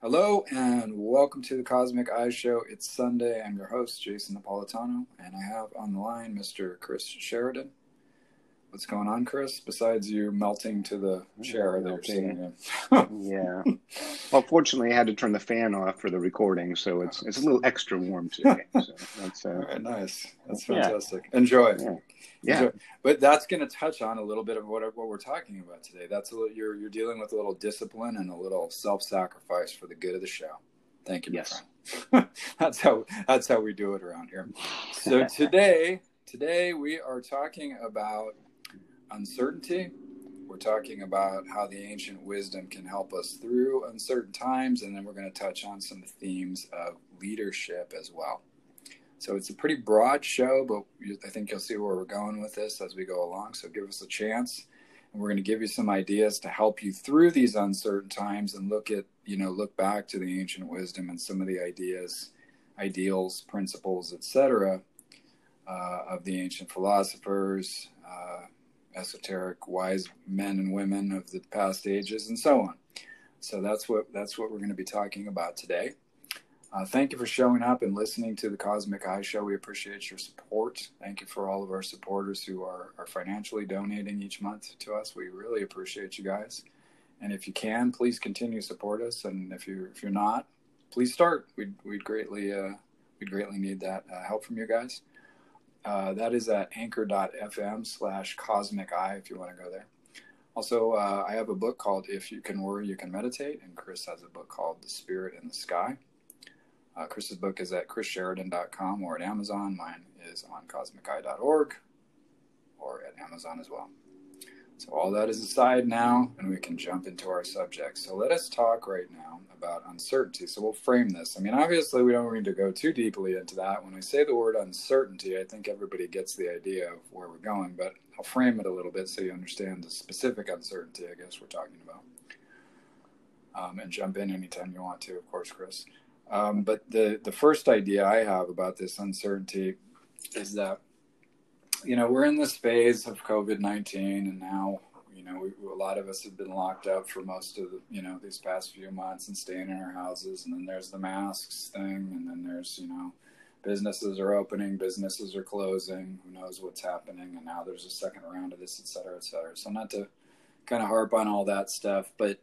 Hello and welcome to the Cosmic Eye Show. It's Sunday. I'm your host, Jason Napolitano, and I have on the line Mr. Chris Sheridan. What's going on, Chris? Besides you melting to the chair that you're sitting in. yeah. Well, fortunately, I had to turn the fan off for the recording, so it's it's a little extra warm today. So that's uh, All right, nice. That's fantastic. Yeah. Enjoy. Yeah. yeah. Enjoy. But that's going to touch on a little bit of what what we're talking about today. That's a little, you're you're dealing with a little discipline and a little self-sacrifice for the good of the show. Thank you, yes. that's how that's how we do it around here. So today today we are talking about uncertainty. We're talking about how the ancient wisdom can help us through uncertain times, and then we're going to touch on some themes of leadership as well. So it's a pretty broad show, but I think you'll see where we're going with this as we go along. So give us a chance, and we're going to give you some ideas to help you through these uncertain times and look at, you know, look back to the ancient wisdom and some of the ideas, ideals, principles, etc., uh, of the ancient philosophers, uh, esoteric wise men and women of the past ages and so on. So that's what that's what we're going to be talking about today. Uh, thank you for showing up and listening to the cosmic eye show. We appreciate your support. Thank you for all of our supporters who are, are financially donating each month to us. We really appreciate you guys. And if you can please continue to support us. And if you if you're not please start. We'd, we'd greatly uh, we'd greatly need that uh, help from you guys uh, that is at anchor.fm slash cosmic eye if you want to go there. Also, uh, I have a book called If You Can Worry, You Can Meditate, and Chris has a book called The Spirit in the Sky. Uh, Chris's book is at chrissheridan.com or at Amazon. Mine is on cosmiceye.org or at Amazon as well. So, all that is aside now, and we can jump into our subject. So, let us talk right now about uncertainty. So we'll frame this. I mean, obviously, we don't need to go too deeply into that. When I say the word uncertainty, I think everybody gets the idea of where we're going, but I'll frame it a little bit so you understand the specific uncertainty, I guess, we're talking about. Um, and jump in anytime you want to, of course, Chris. Um, but the, the first idea I have about this uncertainty is that, you know, we're in this phase of COVID 19 and now you know, we, a lot of us have been locked up for most of the, you know, these past few months and staying in our houses. And then there's the masks thing. And then there's, you know, businesses are opening, businesses are closing. Who knows what's happening? And now there's a second round of this, et cetera, et cetera. So not to kind of harp on all that stuff, but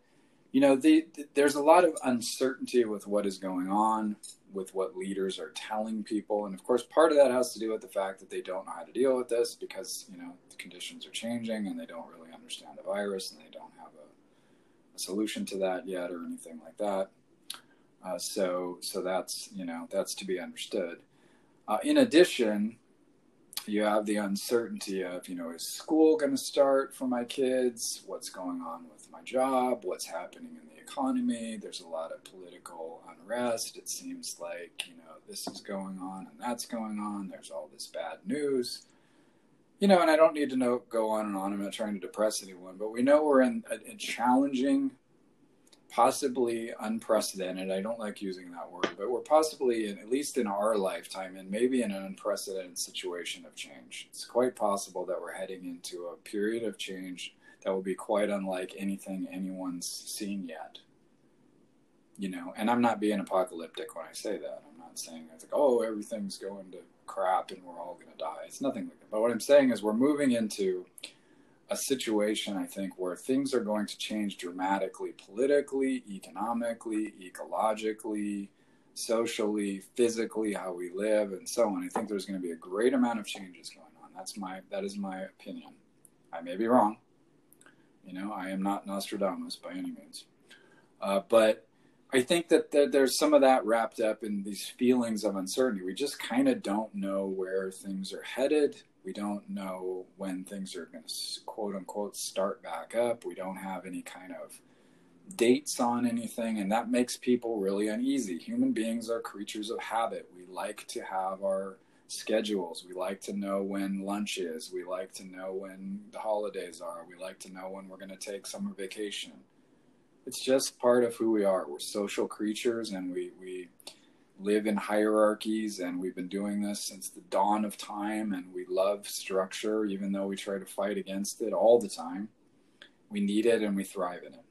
you know, the, the, there's a lot of uncertainty with what is going on, with what leaders are telling people, and of course, part of that has to do with the fact that they don't know how to deal with this because you know the conditions are changing and they don't really understand the virus and they don't have a, a solution to that yet or anything like that. Uh, so, so that's you know that's to be understood. Uh, in addition, you have the uncertainty of you know is school going to start for my kids? What's going on with my job, what's happening in the economy. There's a lot of political unrest. It seems like, you know, this is going on and that's going on. There's all this bad news. You know, and I don't need to know go on and on. I'm not trying to depress anyone, but we know we're in a, a challenging, possibly unprecedented. I don't like using that word, but we're possibly, in, at least in our lifetime, and maybe in an unprecedented situation of change. It's quite possible that we're heading into a period of change that will be quite unlike anything anyone's seen yet. You know, and I'm not being apocalyptic when I say that. I'm not saying it's like, oh, everything's going to crap and we're all going to die. It's nothing like that. But what I'm saying is we're moving into a situation, I think, where things are going to change dramatically politically, economically, ecologically, socially, physically, how we live, and so on. I think there's going to be a great amount of changes going on. That's my that is my opinion. I may be wrong. You know, I am not Nostradamus by any means. Uh, but I think that, there's some of that wrapped up in these feelings of uncertainty. We just kind of don't know where things are headed. We don't know when things are going to quote unquote start back up. We don't have any kind of dates on anything, and that makes people really uneasy. Human beings are creatures of habit. We like to have our schedules. We like to know when lunch is. We like to know when the holidays are. We like to know when we're going to take summer vacation. It's just part of who we are. We're social creatures and we, we live in hierarchies and we've been doing this since the dawn of time and we love structure even though we try to fight against it all the time. We need it and we thrive in it.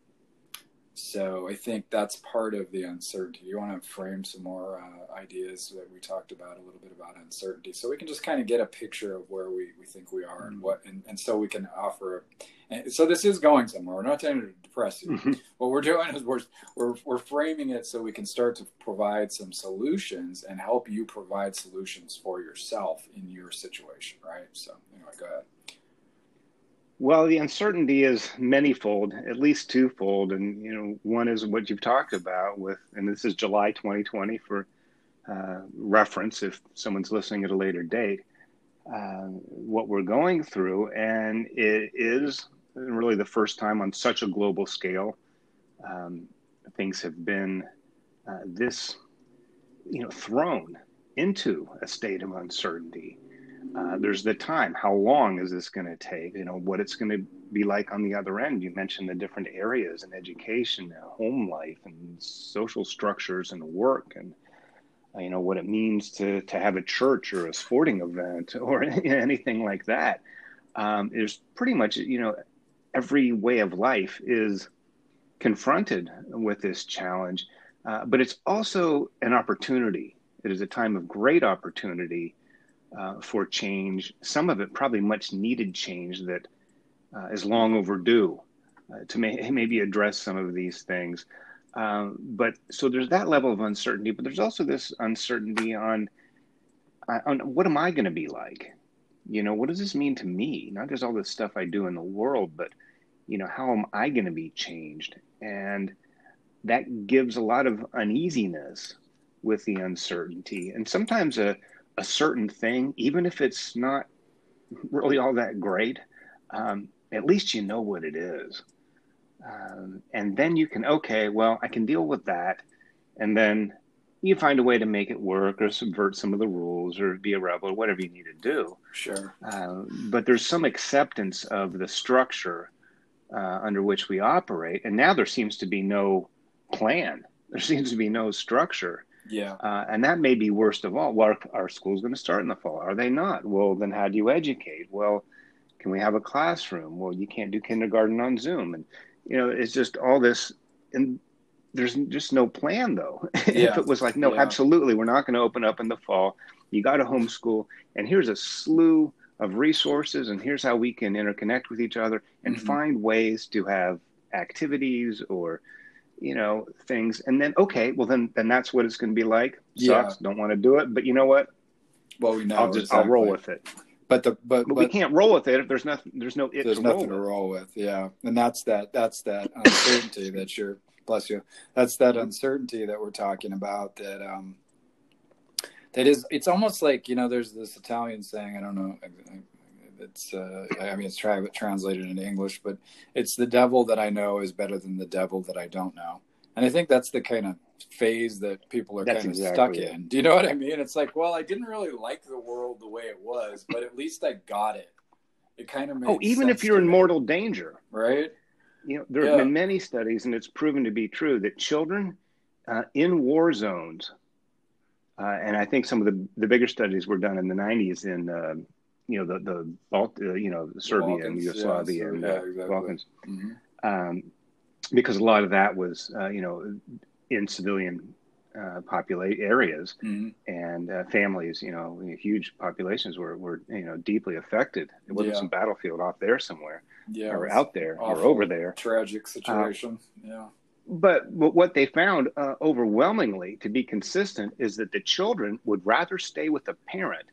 So I think that's part of the uncertainty. You want to frame some more uh, ideas that we talked about a little bit about uncertainty, so we can just kind of get a picture of where we, we think we are mm-hmm. and what, and, and so we can offer. And so this is going somewhere. We're not trying to depress you. Mm-hmm. What we're doing is we're, we're we're framing it so we can start to provide some solutions and help you provide solutions for yourself in your situation, right? So anyway, go ahead. Well, the uncertainty is manyfold, at least twofold, and you know, one is what you've talked about with, and this is July 2020 for uh, reference if someone's listening at a later date. Uh, what we're going through, and it is really the first time on such a global scale. Um, things have been uh, this, you know, thrown into a state of uncertainty uh, there's the time. How long is this going to take? You know, what it's going to be like on the other end. You mentioned the different areas and education, and home life, and social structures, and work, and uh, you know what it means to to have a church or a sporting event or anything like that. Um, is pretty much you know every way of life is confronted with this challenge, uh, but it's also an opportunity. It is a time of great opportunity uh, for change. Some of it probably much needed change that uh, is long overdue uh, to may, maybe address some of these things. Um, but so there's that level of uncertainty, but there's also this uncertainty on uh, on what am I going to be like? You know, what does this mean to me? Not just all the stuff I do in the world, but you know, how am I going to be changed? And that gives a lot of uneasiness with the uncertainty, and sometimes a a certain thing, even if it's not really all that great, um, at least you know what it is. Um, and then you can, okay, well, I can deal with that. And then you find a way to make it work or subvert some of the rules or be a rebel or whatever you need to do. Sure. Uh, but there's some acceptance of the structure uh, under which we operate. And now there seems to be no plan, there seems to be no structure. Yeah. Uh, and that may be worst of all. Well, our, our school's going to start in the fall. Are they not? Well, then how do you educate? Well, can we have a classroom? Well, you can't do kindergarten on Zoom. And, you know, it's just all this. And there's just no plan, though. Yeah. if it was like, no, yeah. absolutely, we're not going to open up in the fall. You got to homeschool. And here's a slew of resources. And here's how we can interconnect with each other and mm-hmm. find ways to have activities or you know things. And then okay well then then that's what it's going to be like. Sucks yeah. don't want to do it but you know what? Well we know i'll just exactly. i'll roll with it. But the but, but, we can't roll with it if there's nothing there's no there's to nothing roll to roll with yeah. And that's that that's that uncertainty that you're bless you. That's that uncertainty that we're talking about that um that is it's almost like you know there's this italian saying i don't know it's uh, I mean it's tra- translated into English, but it's the devil that I know is better than the devil that I don't know, and I think that's the kind of phase that people are that's kind of exactly stuck it. in. Do you know what I mean? It's like, well, I didn't really like the world the way it was, but at least I got it. It kind of oh, even if you're in me. mortal danger, right? You know, there have been many studies, and it's proven to be true that children uh, in war zones, uh, and I think some of the the bigger studies were done in the 90s in uh, you know the the Balt, uh, you know Serbia Balkans, and Yugoslavia yeah, and uh, yeah, exactly. Balkans, mm-hmm. um, because a lot of that was uh, you know in civilian uh, populate areas mm-hmm. and uh, families. You know, huge populations were were you know deeply affected. It wasn't yeah. some battlefield off there somewhere, yeah, or out there or over there. Tragic situation. yeah. But, but what they found uh, overwhelmingly to be consistent is that the children would rather stay with a parent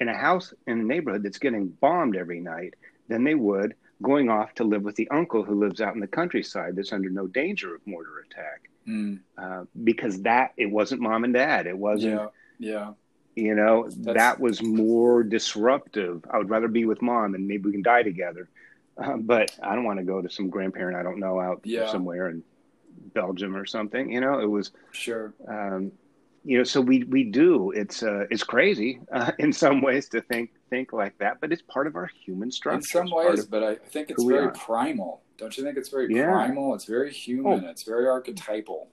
in a house in a neighborhood that's getting bombed every night than they would going off to live with the uncle who lives out in the countryside that's under no danger of mortar attack. Mm. Uh, because that it wasn't mom and dad. It wasn't. Yeah. Yeah. You know, that's... that was more disruptive. I would rather be with mom and maybe we can die together. Uh, but I don't want to go to some grandparent I don't know out yeah. somewhere in Belgium or something. You know, it was sure. Um, you know so we we do. It's uh, it's crazy uh, in some ways to think think like that but it's part of our human structure in some ways but i think it's very primal. Don't you think it's very yeah. primal? It's very human. Oh. it's very archetypal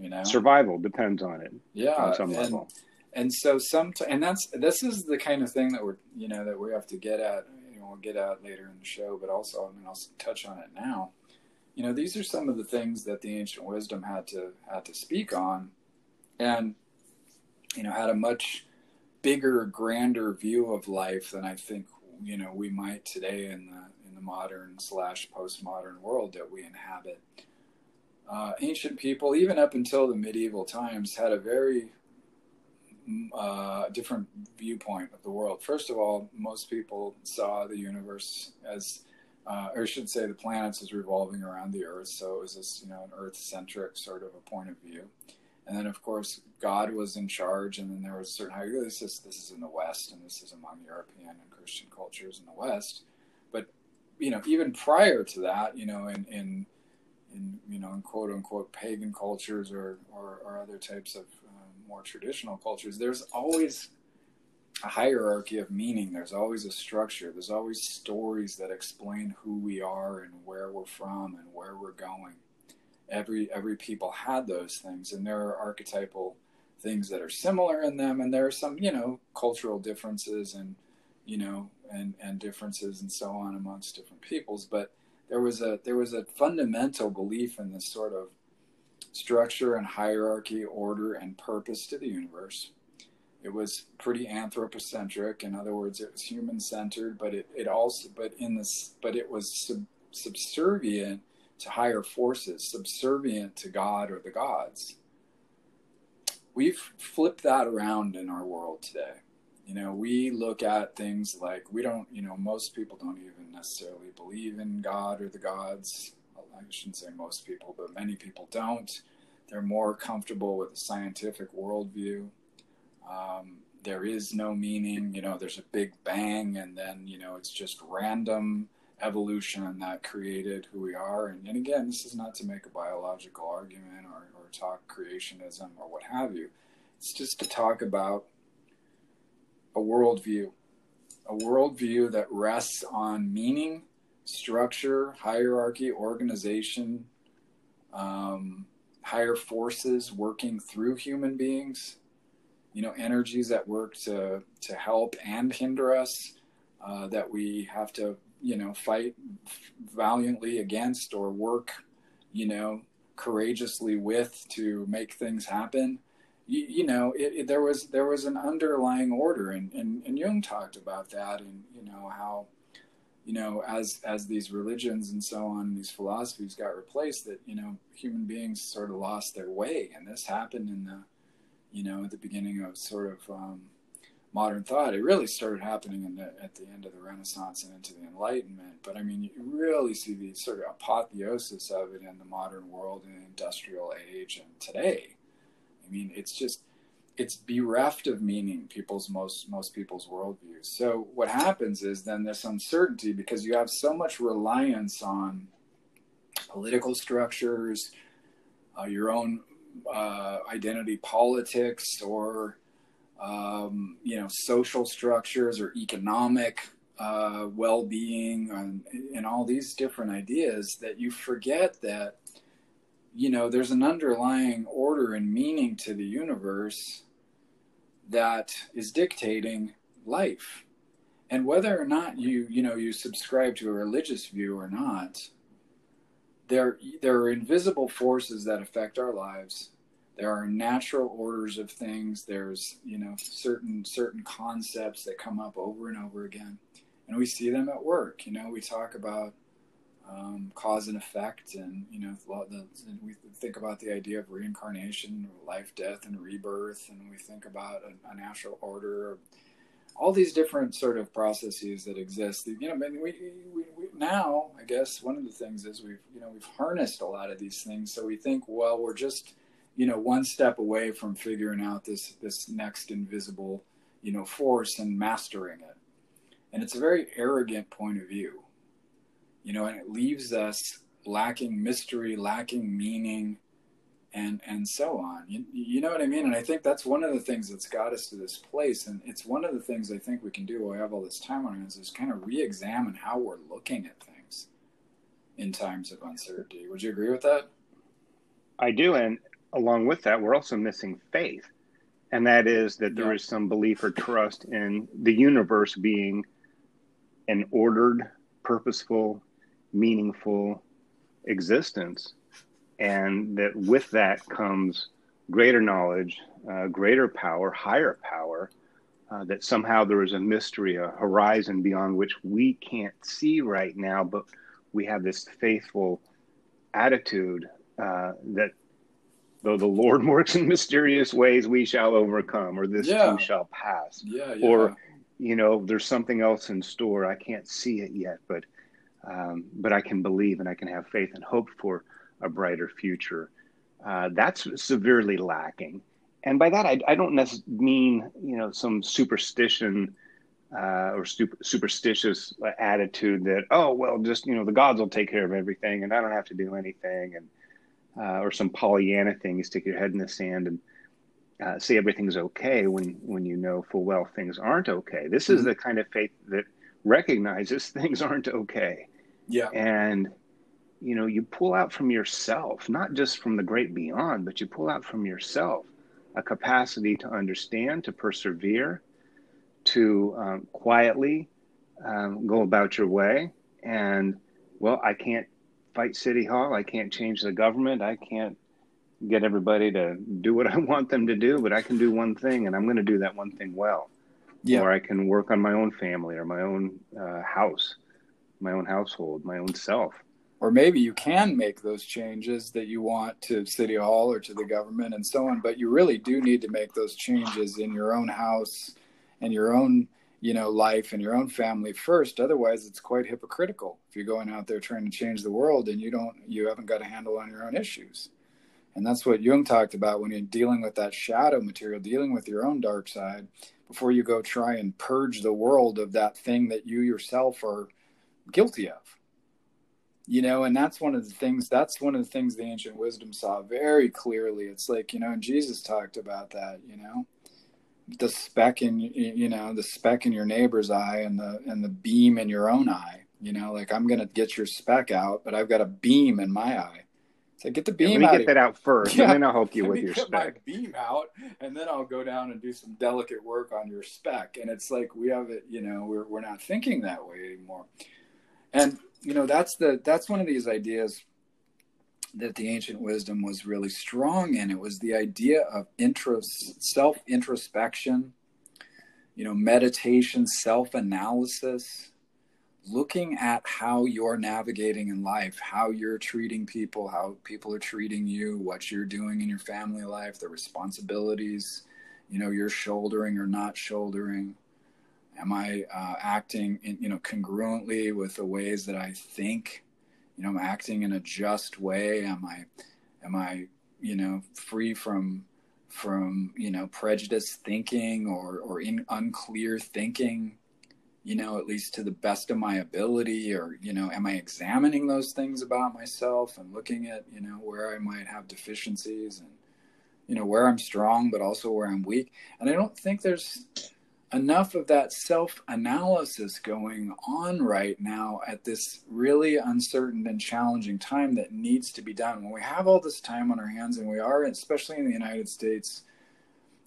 you know? Survival depends on it yeah on some and, level. and so some and that's this is the kind of thing that we're you know that we have to get at you know we'll get at later in the show but also i mean i'll touch on it now. You know, these are some of the things that the ancient wisdom had to had to speak on, and you know, had a much bigger, grander view of life than I think you know we might today in the in the modern slash postmodern world that we inhabit. Uh, ancient people, even up until the medieval times, had a very uh, different viewpoint of the world. First of all, most people saw the universe as, uh, or I should say, the planets as revolving around the Earth. So it was this, you know, an Earth-centric sort of a point of view. And then, of course, God was in charge, and then there was certain how this is in the West, and this is among European and Christian cultures in the West. But you know, even prior to that, you know, in in in you know, in quote unquote pagan cultures or or, or other types of um, more traditional cultures, there's always a hierarchy of meaning. There's always a structure. There's always stories that explain who we are and where we're from and where we're going. Every every people had those things, and there are archetypal things that are similar in them, and there are some you know cultural differences and you know and and differences and so on amongst different peoples. But there was a there was a fundamental belief in this sort of structure and hierarchy, order and purpose to the universe. It was pretty anthropocentric. In other words, it was human centered, but it, it also, but in this, but it was sub, subservient to higher forces, subservient to God or the gods. We've flipped that around in our world today. You know, we look at things like we don't, you know, most people don't even necessarily believe in God or the gods I shouldn't say most people, but many people don't. They're more comfortable with a scientific worldview. Um, there is no meaning, you know, there's a big bang and then, you know, it's just random evolution that created who we are. And, and again, this is not to make a biological argument or, or talk creationism or what have you. It's just to talk about a worldview, a worldview that rests on meaning structure, hierarchy, organization, um, higher forces working through human beings, you know, energies that work to, to help and hinder us, uh, that we have to, you know, fight valiantly against or work, you know, courageously with to make things happen. You, you know, it, it, there was there was an underlying order, and, and, and Jung talked about that, and you know how you know, as as these religions and so on, these philosophies got replaced, that you know, human beings sort of lost their way, and this happened in the, you know, at the beginning of sort of um, modern thought. It really started happening in the, at the end of the Renaissance and into the Enlightenment. But I mean, you really see the sort of apotheosis of it in the modern world and industrial age and today. I mean, it's just it's bereft of meaning people's most most people's worldviews so what happens is then this uncertainty because you have so much reliance on political structures uh, your own uh, identity politics or um, you know social structures or economic uh, well-being and, and all these different ideas that you forget that you know there's an underlying order and meaning to the universe that is dictating life. And whether or not you you know you subscribe to a religious view or not there there are invisible forces that affect our lives there are natural orders of things. There's you know certain certain concepts that come up over and over again. And we see them at work. You know we talk about um, cause and effect, and you know, the, we think about the idea of reincarnation, life, death, and rebirth, and we think about a, a natural order, all these different sort of processes that exist. You know, I mean, we, we, we, now, I guess one of the things is we've you know we've harnessed a lot of these things, so we think, well, we're just you know one step away from figuring out this this next invisible you know force and mastering it, and it's a very arrogant point of view you know, and it leaves us lacking mystery, lacking meaning, and and so on. You, you know what I mean? And I think that's one of the things that's got us to this place. And it's one of the things I think we can do while we have all this time on hands is kind of re-examine how we're looking at things in times of uncertainty. Would you agree with that? I do, and along with that, we're also missing faith, and that is that there yeah. is some belief or trust in the universe being an ordered, purposeful, meaningful existence, and that with that comes greater knowledge, uh, greater power, higher power. Uh, that somehow there is a mystery, a horizon beyond which we can't see right now, but we have this faithful attitude uh, that though the Lord works in mysterious ways, we shall overcome, or this yeah. too shall pass. Yeah, yeah. Or, you know, there's something else in store. I can't see it yet, but um, but I can believe and I can have faith and hope for a brighter future. Uh, that's severely lacking. And by that, I, I don't necessarily mean, you know, some superstition uh, or super, superstitious attitude that, oh, well, just, you know, the gods will take care of everything and I don't have to do anything. And, uh, or some Pollyanna thing, you stick your head in the sand and uh, say everything's okay when, when you know full well things aren't okay. This mm-hmm. is the kind of faith that recognizes things aren't okay. Yeah. And, you know, you pull out from yourself, not just from the great beyond, but you pull out from yourself a capacity to understand, to persevere, to um, quietly um, go about your way. And, well, I can't fight City Hall. I can't change the government. I can't get everybody to do what I want them to do, but I can do one thing, and I'm going to do that one thing well. Yeah. Or I can work on my own family or my own uh, house, my own household, my own self. Or maybe you can make those changes that you want to City Hall or to the government and so on, but you really do need to make those changes in your own house and your own you know life and your own family first. Otherwise it's quite hypocritical if you're going out there trying to change the world and you don't you haven't got a handle on your own issues. And that's what jung talked about when you're dealing with that shadow material dealing with your own dark side before you go try and purge the world of that thing that you yourself are guilty of. You know and that's one of the things that's one of the things the ancient wisdom saw very clearly. It's like you know and jesus talked about that you know the speck in you know the speck in your neighbor's eye and the and the beam in your own eye you know like i'm gonna get your speck out but i've got a beam in my eye. So get the beam yeah, let me get that out first yeah, and then i'll help you with your get speck. my beam out and then i'll go down and do some delicate work on your speck and it's like we have it you know we're, we're not thinking that way anymore. And you know that's the that's one of these ideas that the ancient wisdom was really strong in. It was the idea of intros, self introspection, you know, meditation, self analysis, looking at how you're navigating in life, how you're treating people, how people are treating you, what you're doing in your family life, the responsibilities, you know, you're shouldering or not shouldering. Am I uh, acting, in, you know, congruently with the ways that I think? You know i'm acting in a just way? Am i am i you know free from from you know prejudice thinking or or in unclear thinking you know at least to the best of my ability? Or you know am i examining those things about myself and looking at you know where i might have deficiencies and you know where i'm strong but also where i'm weak? And i don't think there's enough of that self analysis going on right now at this really uncertain and challenging time that needs to be done. When we have all this time on our hands, and we are, especially in the United States,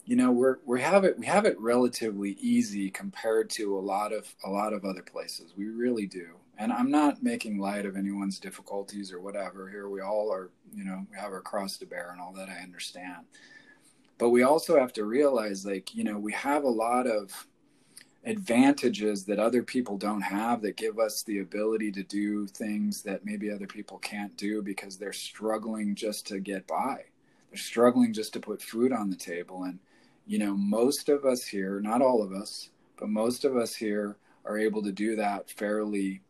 you know, we're we have it we have it relatively easy compared to a lot of a lot of other places. We really do. And I'm not making light of anyone's difficulties or whatever. Here we all are, you know, we have our cross to bear and all that I understand but we also have to realize like you know we have a lot of advantages that other people don't have that give us the ability to do things that maybe other people can't do because they're struggling just to get by. They're struggling just to put food on the table. And you know most of us here not all of us but most of us here are able to do that fairly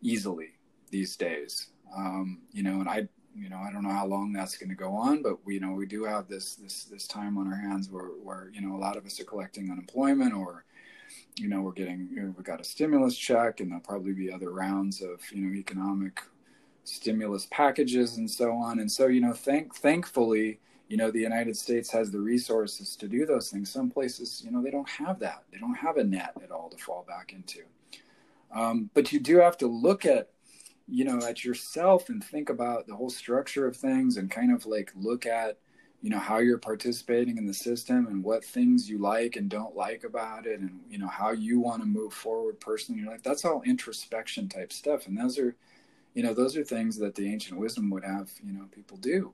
easily these days. Um, you know and i you know, I don't know how long that's going to go on, but we, you know, we do have this this this time on our hands where where you know a lot of us are collecting unemployment or you know we're getting you know, we got a stimulus check and there'll probably be other rounds of you know economic stimulus packages and so on. And so you know thank thankfully you know the united states has the resources to do those things. Some places you know they don't have that. They don't have a net at all to fall back into. Um, but you do have to look at you know at yourself and think about the whole structure of things and kind of like look at you know how you're participating in the system and what things you like and don't like about it and you know how you want to move forward personally in your life that's all introspection type stuff and those are you know, those are things that the ancient wisdom would have, you know, people do.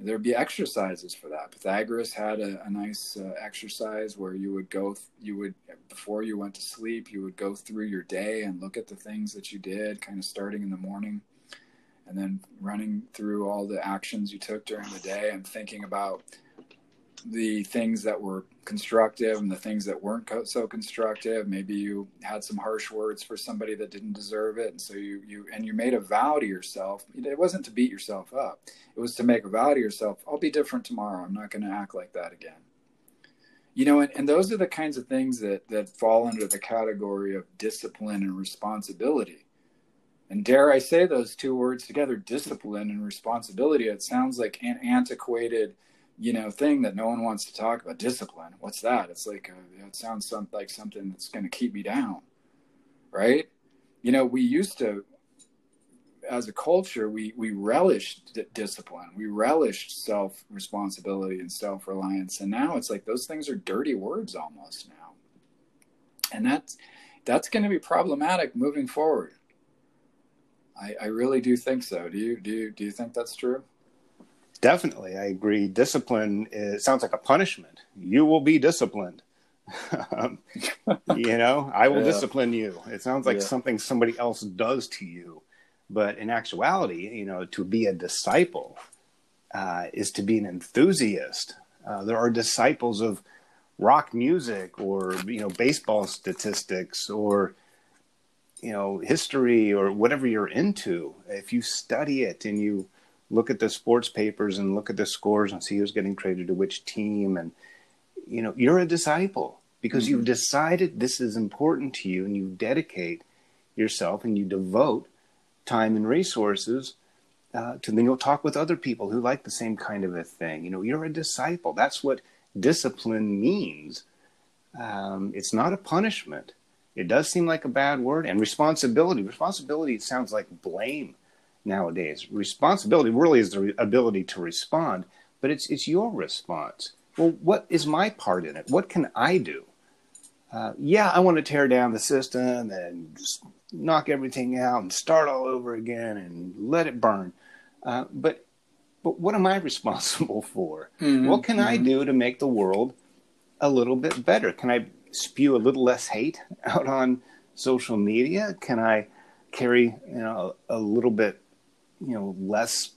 There'd be exercises for that. Pythagoras had a, a nice uh, exercise where you would go, you would, before you went to sleep, you would go through your day and look at the things that you did, kind of starting in the morning and then running through all the actions you took during the day and thinking about the things that were constructive and the things that weren't so constructive. Maybe you had some harsh words for somebody that didn't deserve it and so you you and you made a vow to yourself. It wasn't to beat yourself up. It was to make a vow to yourself i'll be different tomorrow. I'm not going to act like that again. You know and, and those are the kinds of things that that fall under the category of discipline and responsibility. And dare i say those two words together discipline and responsibility. It sounds like an antiquated you know thing that no one wants to talk about. Discipline. What's that? It's like a, it sounds some, like something that's going to keep me down right? You know we used to as a culture we we relished d- discipline. We relished self responsibility and self reliance and now it's like those things are dirty words almost now. And that's that's going to be problematic moving forward. I, I really do think so. Do you do you do you think that's true Definitely, I agree. Discipline is, sounds like a punishment. You will be disciplined. um, you know, I will yeah. discipline you. It sounds like yeah. something somebody else does to you, but in actuality, you know, to be a disciple uh, is to be an enthusiast. Uh, there are disciples of rock music, or you know, baseball statistics, or you know, history, or whatever you're into. If you study it and you look at the sports papers and look at the scores and see who's getting traded to which team. And you know you're a disciple because mm-hmm. you've decided this is important to you and you dedicate yourself and you devote time and resources uh, to then you'll talk with other people who like the same kind of a thing. You know you're a disciple. That's what discipline means. Um, it's not a punishment. It does seem like a bad word and responsibility. Responsibility sounds like blame nowadays. Responsibility really is the ability to respond, but it's it's your response. Well, what is my part in it? What can I do? Uh, yeah, I want to tear down the system and just knock everything out and start all over again and let it burn. Uh, but but what am I responsible for? Mm-hmm. What can mm-hmm. I do to make the world a little bit better? Can I spew a little less hate out on social media? Can I carry you know a, a little bit you know less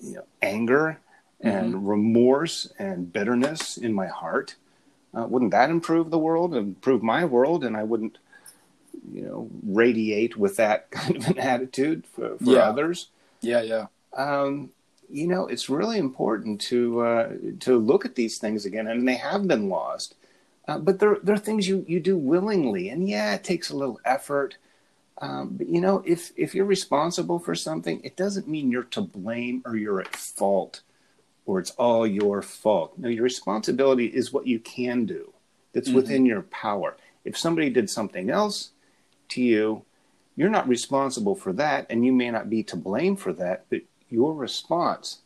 you know, anger and mm-hmm. remorse and bitterness in my heart. Uh, wouldn't that improve the world improve my world? And i wouldn't you know radiate with that kind of an attitude for, for yeah. others. Yeah yeah. Um, you know it's really important to uh, to look at these things again and they have been lost. Uh, but they're, they're things you, you do willingly and yeah it takes a little effort um, but you know, if if you're responsible for something, it doesn't mean you're to blame or you're at fault or it's all your fault. No, your responsibility is what you can do. That's mm-hmm. within your power. If somebody did something else to you, you're not responsible for that, and you may not be to blame for that, but your response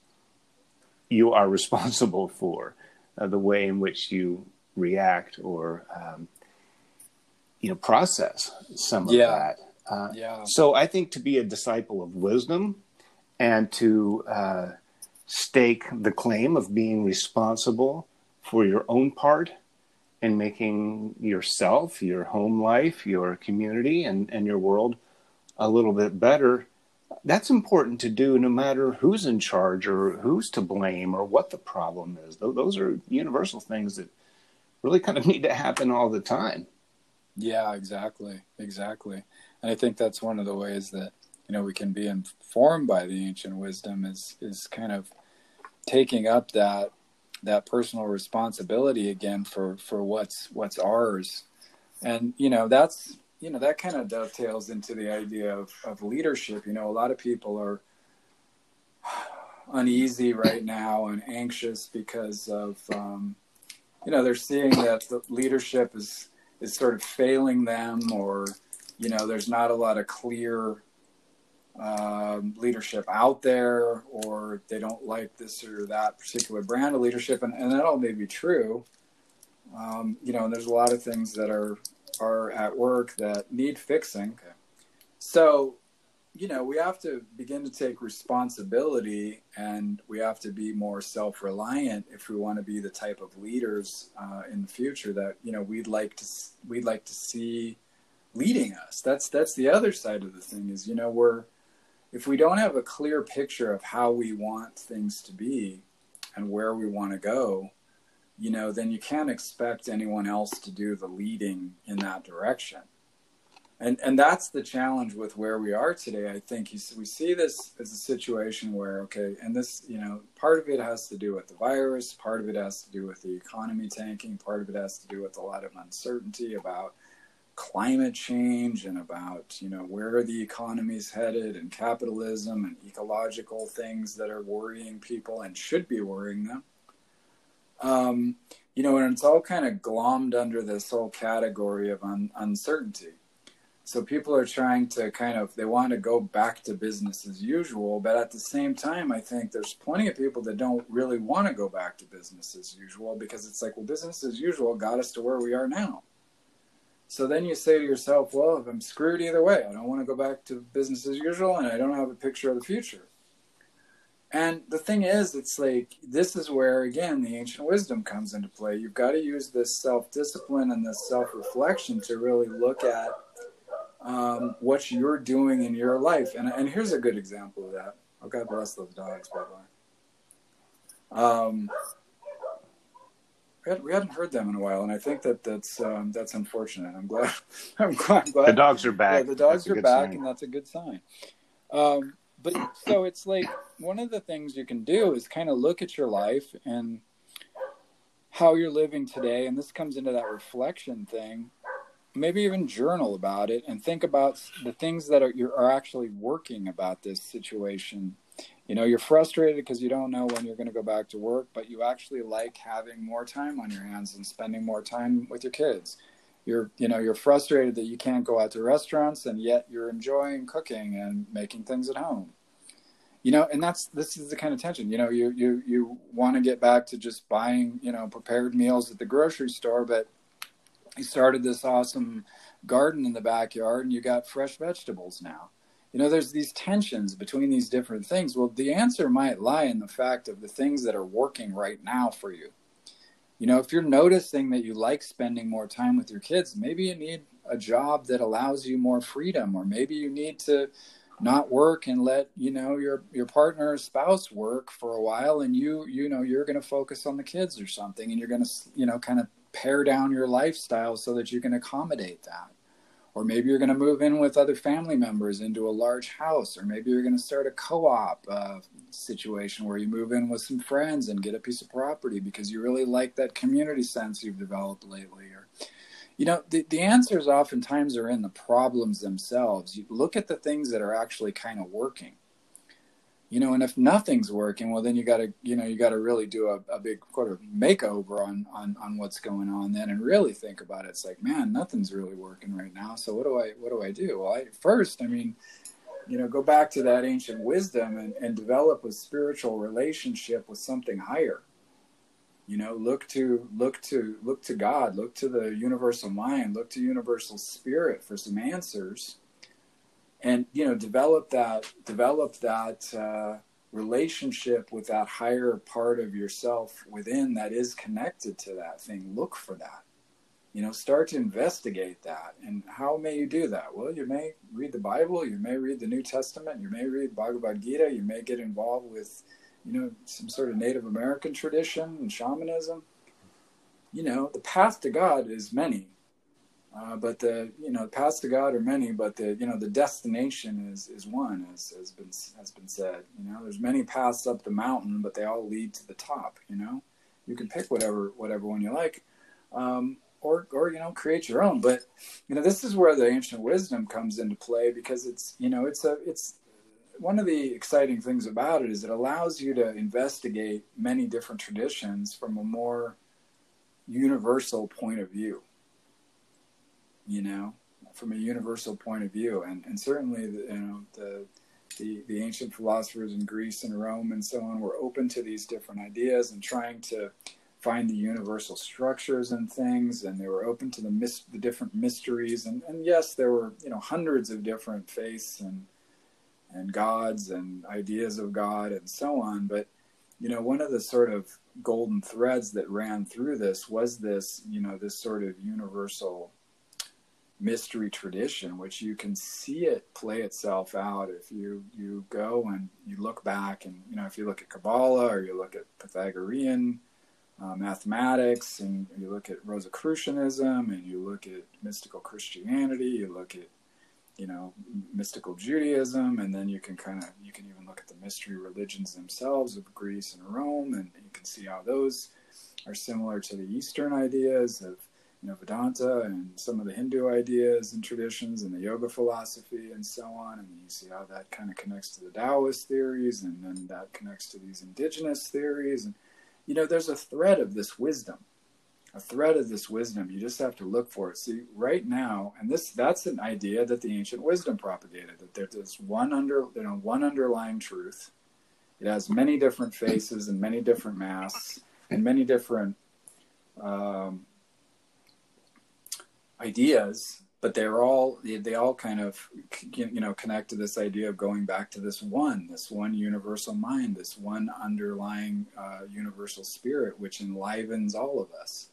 you are responsible for uh, the way in which you react or um, you know process some of yeah. that uh, yeah. So I think to be a disciple of wisdom and to uh, stake the claim of being responsible for your own part in making yourself, your home life, your community, and, and your world a little bit better. That's important to do no matter who's in charge or who's to blame or what the problem is. Those are universal things that really kind of need to happen all the time. Yeah, exactly. Exactly and I think that's one of the ways that you know we can be informed by the ancient wisdom is is kind of taking up that that personal responsibility again for for what's what's ours. And you know that's you know that kind of dovetails into the idea of, of leadership. You know a lot of people are uneasy right now and anxious because of um, you know they're seeing that the leadership is is sort of failing them or you know, there's not a lot of clear um, leadership out there, or they don't like this or that particular brand of leadership, and, and that all may be true. Um, you know, and there's a lot of things that are are at work that need fixing. Okay. So, you know, we have to begin to take responsibility and we have to be more self reliant if we want to be the type of leaders uh, in the future that, you know, we'd like to, we'd like to see leading us. That's, that's the other side of the thing is, you know, we're, if we don't have a clear picture of how we want things to be and where we want to go, you know, then you can't expect anyone else to do the leading in that direction and and that's the challenge with where we are today i think we see this as a situation where okay and this you know part of it has to do with the virus part of it has to do with the economy tanking part of it has to do with a lot of uncertainty about climate change and about you know where the economy is headed and capitalism and ecological things that are worrying people and should be worrying them. Um, you know and it's all kind of glommed under this whole category of un- uncertainty. So people are trying to kind of they want to go back to business as usual but at the same time i think there's plenty of people that don't really want to go back to business as usual because it's like well business as usual got us to where we are now so then you say to yourself well if i'm screwed either way i don't want to go back to business as usual and i don't have a picture of the future and the thing is it's like this is where again the ancient wisdom comes into play you've got to use this self-discipline and this self-reflection to really look at um, what you're doing in your life. And, and here's a good example of that. Oh, God bless those dogs, by the way. Um, we, hadn't heard them in a while, and I think that that's um, that's unfortunate. I'm glad. I'm glad. The dogs are back. Yeah, the dogs are back, sign. and that's a good sign. Um, but so it's like one of the things you can do is kind of look at your life and how you're living today, and this comes into that reflection thing maybe even journal about it and think about the things that are are actually working about this situation you know you're frustrated because you don't know when you're going to go back to work but you actually like having more time on your hands and spending more time with your kids. You're you know you're frustrated that you can't go out to restaurants and yet you're enjoying cooking and making things at home. You know and that's this is the kind of tension. You know you you you want to get back to just buying you know prepared meals at the grocery store but you started this awesome garden in the backyard and you got fresh vegetables now you know there's these tensions between these different things well the answer might lie in the fact of the things that are working right now for you you know if you're noticing that you like spending more time with your kids maybe you need a job that allows you more freedom or maybe you need to not work and let you know your your partner or spouse work for a while and you you know you're going to focus on the kids or something and you're going to you know kind of pare down your lifestyle so that you can accommodate that. Or maybe you're going to move in with other family members into a large house, or maybe you're going to start a co op uh, situation where you move in with some friends and get a piece of property because you really like that community sense you've developed lately. Or, you know, the, the answers oftentimes are in the problems themselves. You look at the things that are actually kind of working you know and if nothing's working well then you got to you know you got to really do a, a big sort of makeover on on on what's going on then and really think about it. It's like man nothing's really working right now. So what do i what do i do? Well I, first i mean you know go back to that ancient wisdom and, and develop a spiritual relationship with something higher. You know look to look to look to god look to the universal mind look to universal spirit for some answers and you know develop that develop that uh, relationship with that higher part of yourself within that is connected to that thing. Look for that. You know start to investigate that. And how may you do that? Well you may read the bible you may read the new testament you may read bhagavad gita you may get involved with you know some sort of native american tradition and shamanism. You know the path to god is many uh, but the you know paths to God are many, but the you know the destination is is one, as has been has been said. You know, there's many paths up the mountain, but they all lead to the top. You know, you can pick whatever whatever one you like, um, or or you know create your own. But you know this is where the ancient wisdom comes into play because it's you know it's a it's one of the exciting things about it is it allows you to investigate many different traditions from a more universal point of view you know, from a universal point of view. And, and certainly, the, you know, the, the, the ancient philosophers in Greece and Rome and so on were open to these different ideas and trying to find the universal structures and things. And they were open to the, mis- the different mysteries. And, and yes, there were, you know, hundreds of different faiths and, and gods and ideas of God and so on. But you know, one of the sort of golden threads that ran through this was this, you know, this sort of universal mystery tradition, which you can see it play itself out if you you go and you look back and you know if you look at Kabbalah or you look at Pythagorean uh, mathematics and you look at Rosicrucianism and you look at mystical Christianity, you look at you know mystical Judaism, and then you can kind of you can even look at the mystery religions themselves of Greece and Rome, and you can see how those are similar to the Eastern ideas of you know Vedanta and some of the Hindu ideas and traditions and the yoga philosophy and so on, and you see how that kind of connects to the Taoist theories, and then that connects to these indigenous theories, and you know there's a thread of this wisdom a thread of this wisdom. You just have to look for it. See, right now, and this that's an idea that the ancient wisdom propagated, that there's one under you know, one underlying truth. It has many different faces and many different masks and many different um, ideas, but they're all they all kind of you know connect to this idea of going back to this one, this one universal mind, this one underlying uh, universal spirit, which enlivens all of us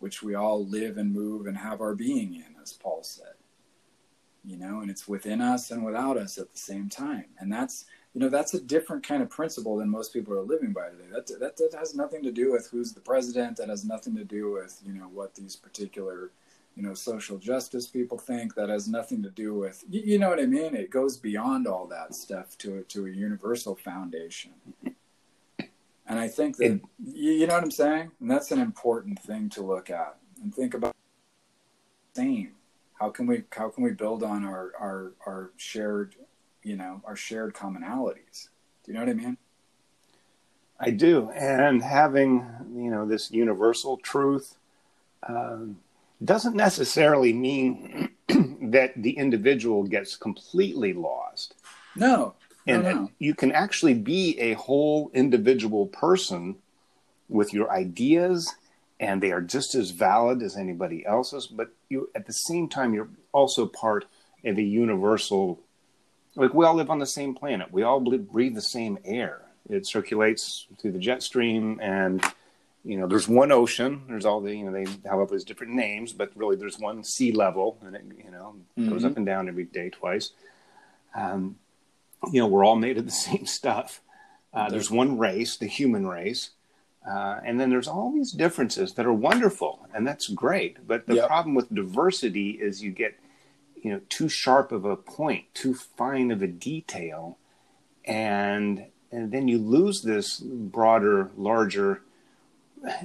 which we all live and move and have our being in, as Paul said. You know, and it's within us and without us at the same time. And that's, you know, that's a different kind of principle than most people are living by today. That, that, that has nothing to do with who's the president. That has nothing to do with, you know, what these particular, you know, social justice people think. That has nothing to do with, you, you know what I mean? It goes beyond all that stuff to, to a universal foundation. And I think that it, you know what I'm saying, and that's an important thing to look at and think about. Same. How can we how can we build on our our our shared, you know, our shared commonalities? Do you know what I mean? I do, and having you know this universal truth um, doesn't necessarily mean that the individual gets completely lost. No, and oh, no. you can actually be a whole individual person with your ideas and they are just as valid as anybody else's but you at the same time you're also part of a universal like we all live on the same planet we all breathe the same air it circulates through the jet stream and you know there's one ocean there's all the you know they have all those different names but really there's one sea level and it you know mm-hmm. goes up and down every day twice um, you know, we're all made of the same stuff. Uh, there's one race, the human race, uh, and then there's all these differences that are wonderful, and that's great. But the yep. problem with diversity is you get, you know, too sharp of a point, too fine of a detail, and and then you lose this broader, larger,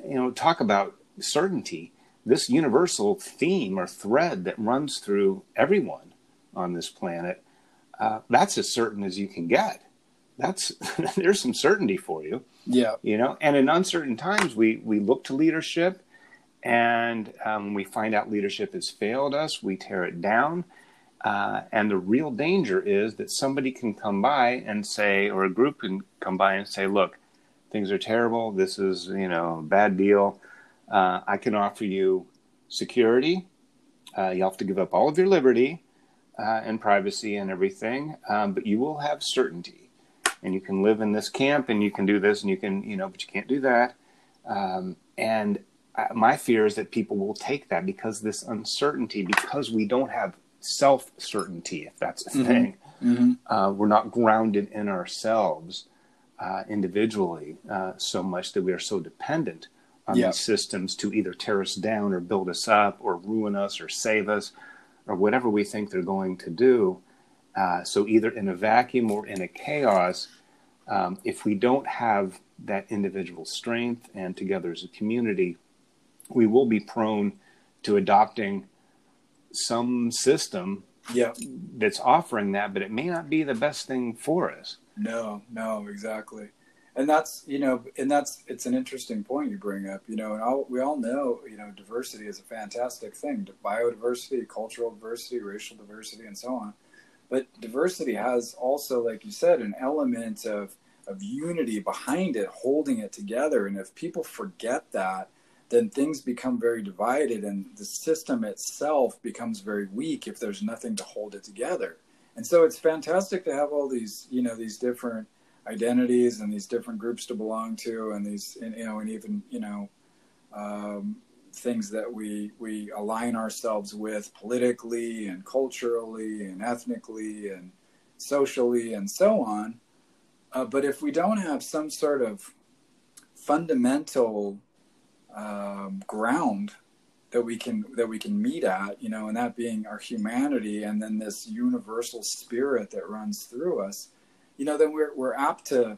you know, talk about certainty. This universal theme or thread that runs through everyone on this planet uh, that's as certain as you can get. That's there's some certainty for you. Yeah, you know. And in uncertain times, we we look to leadership, and um, we find out leadership has failed us. We tear it down. Uh, and the real danger is that somebody can come by and say, or a group can come by and say, look, things are terrible. This is, you know, a bad deal. Uh, I can offer you security. Uh, you have to give up all of your liberty uh, and privacy and everything, um, but you will have certainty. And you can live in this camp and you can do this and you can, you know, but you can't do that. Um, and uh, my fear is that people will take that because this uncertainty, because we don't have self certainty, if that's a mm-hmm. thing, mm-hmm. Uh, we're not grounded in ourselves uh, individually uh, so much that we are so dependent on these systems to either tear us down or build us up or ruin us or save us or whatever we think they're going to do. Uh, so either in a vacuum or in a chaos, um, if we don't have that individual strength and together as a community, we will be prone to adopting some system yeah. that's offering that, but it may not be the best thing for us. No, no, exactly. And that's you know and that's it's an interesting point you bring up you know and all, we all know you know diversity is a fantastic thing biodiversity cultural diversity racial diversity and so on. But diversity has also like you said an element of of unity behind it holding it together. And if people forget that then things become very divided and the system itself becomes very weak if there's nothing to hold it together and so it's fantastic to have all these you know these different identities and these different groups to belong to and these and, you know and even you know um, things that we we align ourselves with politically and culturally and ethnically and socially and so on. Uh, but if we don't have some sort of fundamental um, ground that we can that we can meet at you know and that being our humanity and then this universal spirit that runs through us you know then we're we're apt to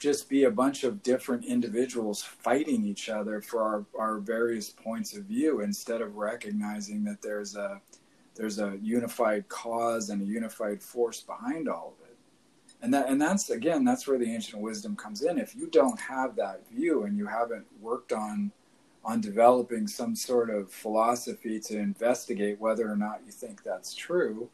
just be a bunch of different individuals fighting each other for our, our various points of view instead of recognizing that there's a there's a unified cause and a unified force behind all of it. And that and that's again that's where the ancient wisdom comes in. If you don't have that view and you haven't worked on on developing some sort of philosophy to investigate whether or not you think that's true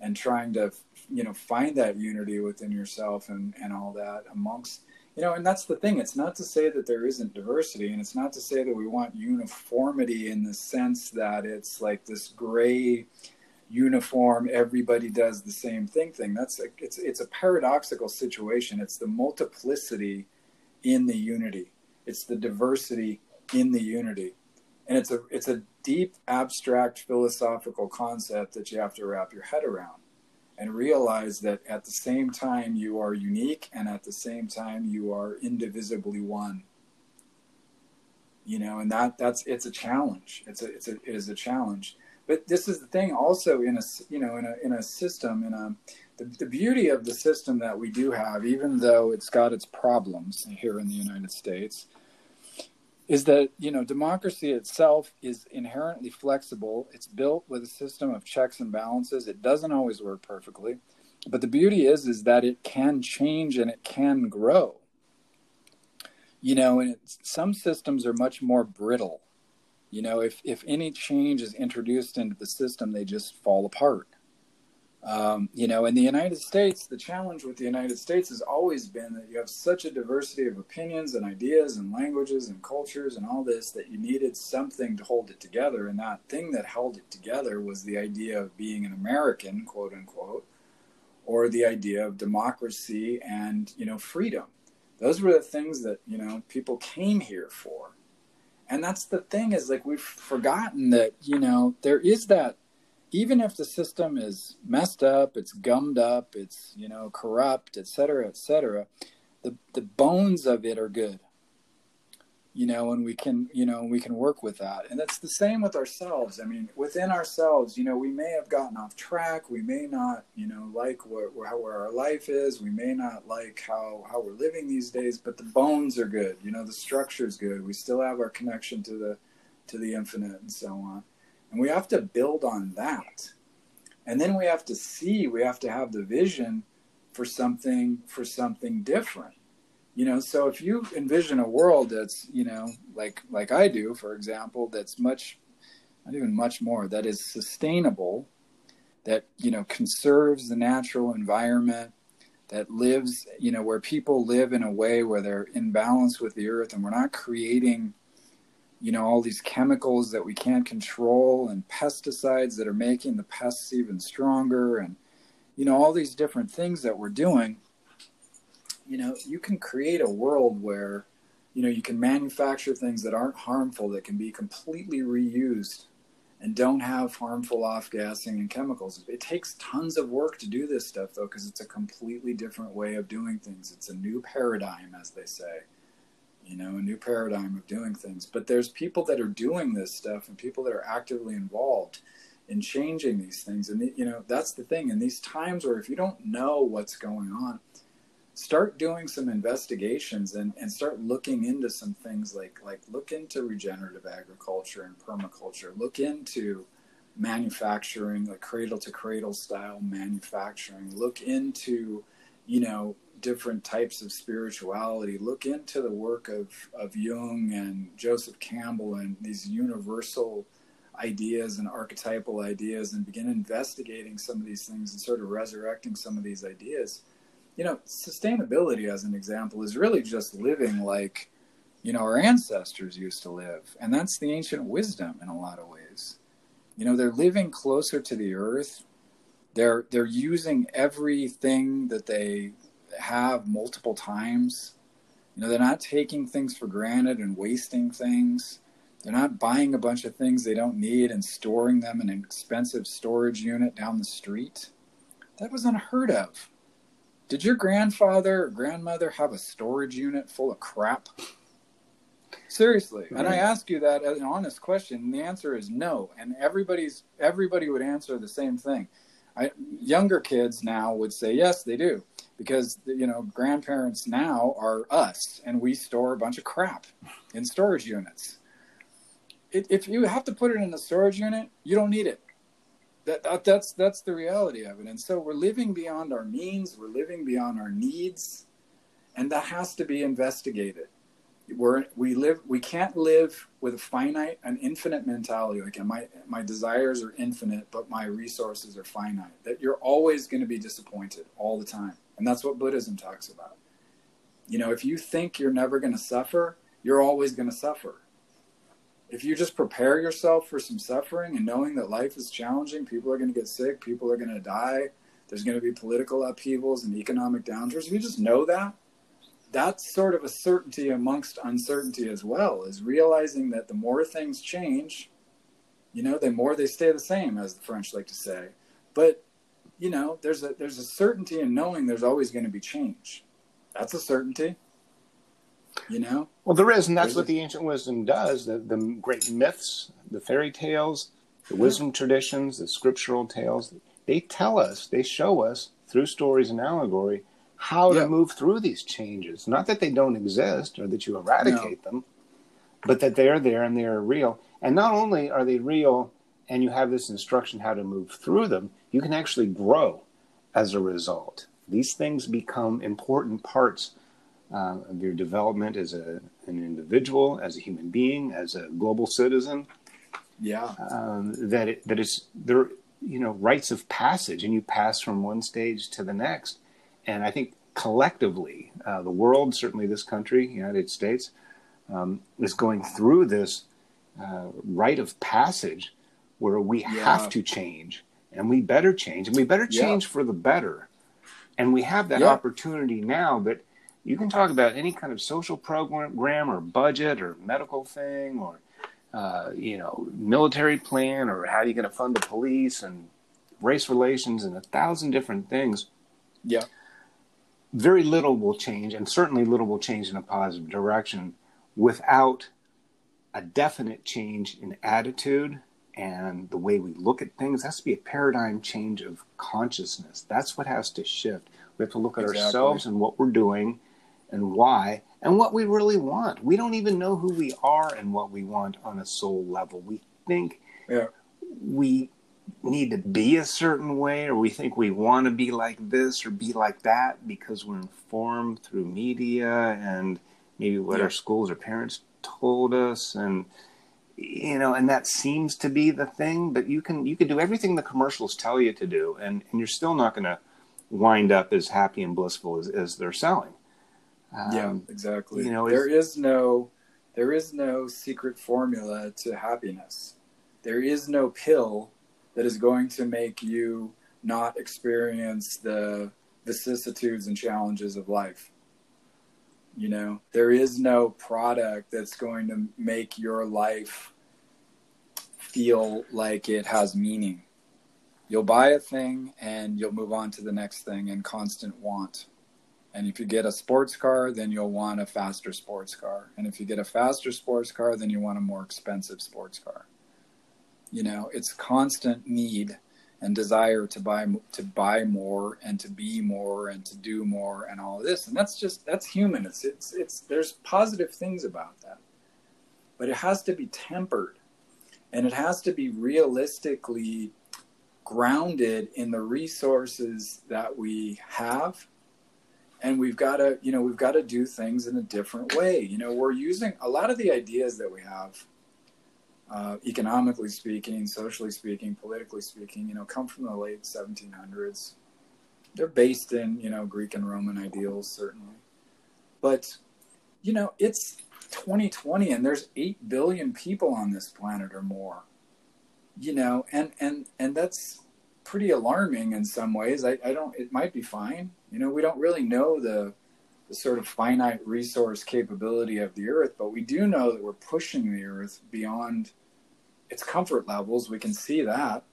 and trying to you know find that unity within yourself and and all that amongst you know and that's the thing. It's not to say that there isn't diversity and it's not to say that we want uniformity in the sense that it's like this gray uniform everybody does the same thing thing. That's a, it's it's a paradoxical situation. It's the multiplicity in the unity. It's the diversity in the unity. And it's a it's a deep abstract philosophical concept that you have to wrap your head around and realize that at the same time you are unique and at the same time you are indivisibly one. You know and that that's it's a challenge. It's a it's a it is a challenge. But this is the thing also in a you know in a in a system in a the, the beauty of the system that we do have even though it's got its problems here in the united states is that you know democracy itself is inherently flexible. It's built with a system of checks and balances. It doesn't always work perfectly. But the beauty is is that it can change and it can grow. You know and some systems are much more brittle. You know if if any change is introduced into the system they just fall apart um, you know, in the United States, the challenge with the United States has always been that you have such a diversity of opinions and ideas and languages and cultures and all this that you needed something to hold it together. And that thing that held it together was the idea of being an American, quote unquote, or the idea of democracy and, you know, freedom. Those were the things that, you know, people came here for. And that's the thing is like we've forgotten that, you know, there is that even if the system is messed up, it's gummed up, it's you know corrupt, et cetera, et cetera, the the bones of it are good. You know, and we can you know we can work with that, and it's the same with ourselves. I mean, within ourselves, you know, we may have gotten off track. We may not you know like where, where our life is. We may not like how how we're living these days, but the bones are good. You know, the structure is good. We still have our connection to the to the infinite and so on and we have to build on that. And then we have to see, we have to have the vision for something for something different. You know, so if you envision a world that's, you know, like like I do, for example, that's much not even much more, that is sustainable, that, you know, conserves the natural environment, that lives, you know, where people live in a way where they're in balance with the earth and we're not creating you know all these chemicals that we can't control and pesticides that are making the pests even stronger and you know all these different things that we're doing you know you can create a world where you know you can manufacture things that aren't harmful that can be completely reused and don't have harmful off-gassing and chemicals. It takes tons of work to do this stuff though because it's a completely different way of doing things. It's a new paradigm as they say you know, a new paradigm of doing things. But there's people that are doing this stuff and people that are actively involved in changing these things. And, you know, that's the thing. In these times where if you don't know what's going on, start doing some investigations and, and start looking into some things like, like look into regenerative agriculture and permaculture, look into manufacturing, like cradle to cradle style manufacturing, look into, you know, different types of spirituality. Look into the work of, of Jung and Joseph Campbell and these universal ideas and archetypal ideas and begin investigating some of these things and sort of resurrecting some of these ideas. You know, sustainability, as an example, is really just living like, you know, our ancestors used to live. And that's the ancient wisdom in a lot of ways. You know, they're living closer to the earth they're they're using everything that they have multiple times. You know they're not taking things for granted and wasting things. They're not buying a bunch of things they don't need and storing them in an expensive storage unit down the street. That was unheard of. Did your grandfather or grandmother have a storage unit full of crap? Seriously, and I ask you that as an honest question, the answer is no. And everybody's everybody would answer the same thing. I, younger kids now would say yes, they do, because you know grandparents now are us, and we store a bunch of crap in storage units. It, if you have to put it in a storage unit, you don't need it. That, that that's that's the reality of it. And so we're living beyond our means, we're living beyond our needs, and that has to be investigated we're we live we can't live with a finite an infinite mentality. Like my my desires are infinite but my resources are finite. That you're always going to be disappointed all the time. And that's what buddhism talks about. You know if you think you're never going to suffer you're always going to suffer. If you just prepare yourself for some suffering and knowing that life is challenging people are going to get sick people are going to die there's going to be political upheavals and economic downturns if you just know that that's sort of a certainty amongst uncertainty as well is realizing that the more things change you know the more they stay the same as the french like to say. But you know there's a there's a certainty in knowing there's always going to be change. That's a certainty you know? Well there is and that's there's what a, the ancient wisdom does the, the great myths the fairy tales the wisdom traditions the scriptural tales. They tell us they show us through stories and allegory how to move through these changes. Not that they don't exist or that you eradicate no. them, but that they're there and they're real. And not only are they real and you have this instruction how to move through them, you can actually grow as a result. These things become important parts uh, of your development as a, an individual, as a human being, as a global citizen. Yeah. Um, that it, that is there, you know, rites of passage, and you pass from one stage to the next and I think collectively, uh, the world, certainly this country, United States, um, is going through this uh, rite of passage where we yeah. have to change and we better change and we better change yeah. for the better. And we have that yeah. opportunity now that you can talk about any kind of social program or budget or medical thing or uh, you know military plan or how are you going to fund the police and race relations and a thousand different things. Yeah very little will change, and certainly little will change in a positive direction without a definite change in attitude and the way we look at things. It has to be a paradigm change of consciousness. That's what has to shift. We have to look at exactly. ourselves and what we're doing and why and what we really want. We don't even know who we are and what we want on a soul level. We think yeah. we need to be a certain way or we think we want to be like this or be like that because we're informed through media and maybe what yeah. our schools or parents told us and you know and that seems to be the thing but you can you can do everything the commercials tell you to do and and you're still not going to wind up as happy and blissful as, as they're selling. Um, yeah exactly. you know there is no there is no secret formula to happiness. There is no pill that is going to make you not experience the vicissitudes and challenges of life. You know, there is no product that's going to make your life feel like it has meaning. You'll buy a thing and you'll move on to the next thing in constant want. And if you get a sports car, then you'll want a faster sports car. And if you get a faster sports car, then you want a more expensive sports car you know it's constant need and desire to buy to buy more and to be more and to do more and all of this. And that's just that's human. It's it's it's there's positive things about that. But it has to be tempered and it has to be realistically grounded in the resources that we have. And we've got to you know we've got to do things in a different way. You know we're using a lot of the ideas that we have uh, economically speaking, socially speaking, politically speaking, you know, come from the late 1700s. They're based in, you know, Greek and Roman ideals, certainly. But, you know, it's 2020 and there's 8 billion people on this planet or more. You know, and, and, and that's, pretty alarming in some ways. I, I don't. It might be fine. You know, we don't really know the the sort of finite resource capability of the Earth, but we do know that we're pushing the Earth beyond its comfort levels. We can see that,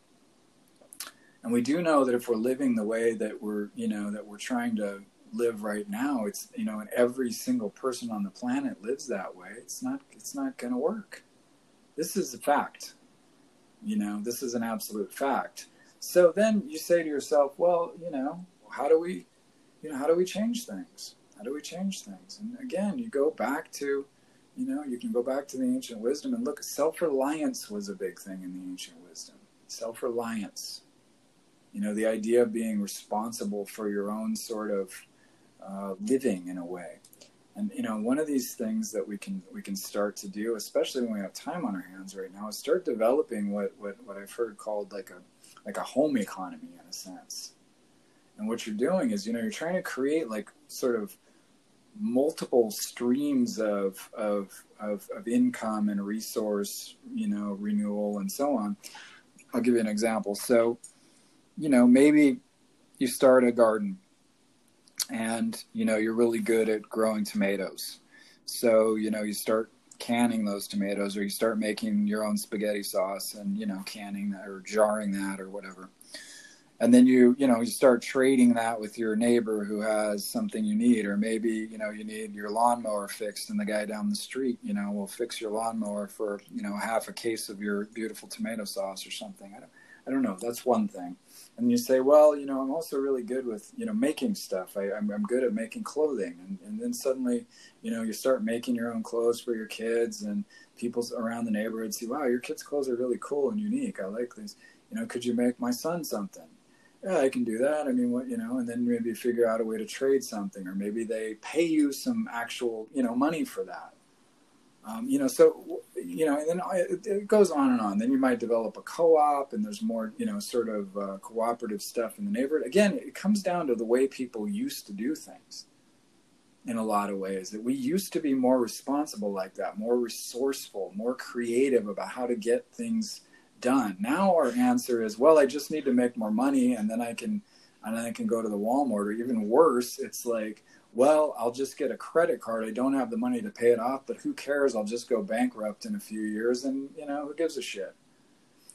and we do know that if we're living the way that we're, you know, that we're trying to live right now, it's you know, and every single person on the planet lives that way. It's not. It's not going to work. This is a fact. You know, this is an absolute fact. So then you say to yourself, well, you know, how do we, you know, how do we change things? How do we change things? And again, you go back to, you know, you can go back to the ancient wisdom and look. Self reliance was a big thing in the ancient wisdom. Self reliance. You know, the idea of being responsible for your own sort of uh, living in a way. And you know, one of these things that we can we can start to do, especially when we have time on our hands right now, is start developing what what, what I've heard called like a like a home economy in a sense. And what you're doing is, you know, you're trying to create like sort of multiple streams of, of, of, of income and resource, you know, renewal and so on. I'll give you an example. So, you know, maybe you start a garden and, you know, you're really good at growing tomatoes. So, you know, you start canning those tomatoes or you start making your own spaghetti sauce and, you know, canning that or jarring that or whatever and then you you know you start trading that with your neighbor who has something you need or maybe you know you need your lawnmower fixed and the guy down the street you know will fix your lawnmower for you know half a case of your beautiful tomato sauce or something. I don't i don't know. That's one thing. And you say well you know i'm also really good with you know making stuff. I, am I'm, I'm good at making clothing. And, and then suddenly you know you start making your own clothes for your kids and people around the neighborhood see wow your kids clothes are really cool and unique. I like these. You know could you make my son something yeah, I can do that. I mean, what you know, and then maybe figure out a way to trade something, or maybe they pay you some actual, you know, money for that. Um, you know, so you know, and then it, it, goes on and on. Then you might develop a co-op, and there's more, you know, sort of uh, cooperative stuff in the neighborhood. Again, it comes down to the way people used to do things. In a lot of ways, that we used to be more responsible like that, more resourceful, more creative about how to get things done. Now our answer is, well, I just need to make more money, and then I can, and then I can go to the Walmart. Or even worse, it's like, well, I'll just get a credit card. I don't have the money to pay it off, but who cares? I'll just go bankrupt in a few years, and you know, who gives a shit?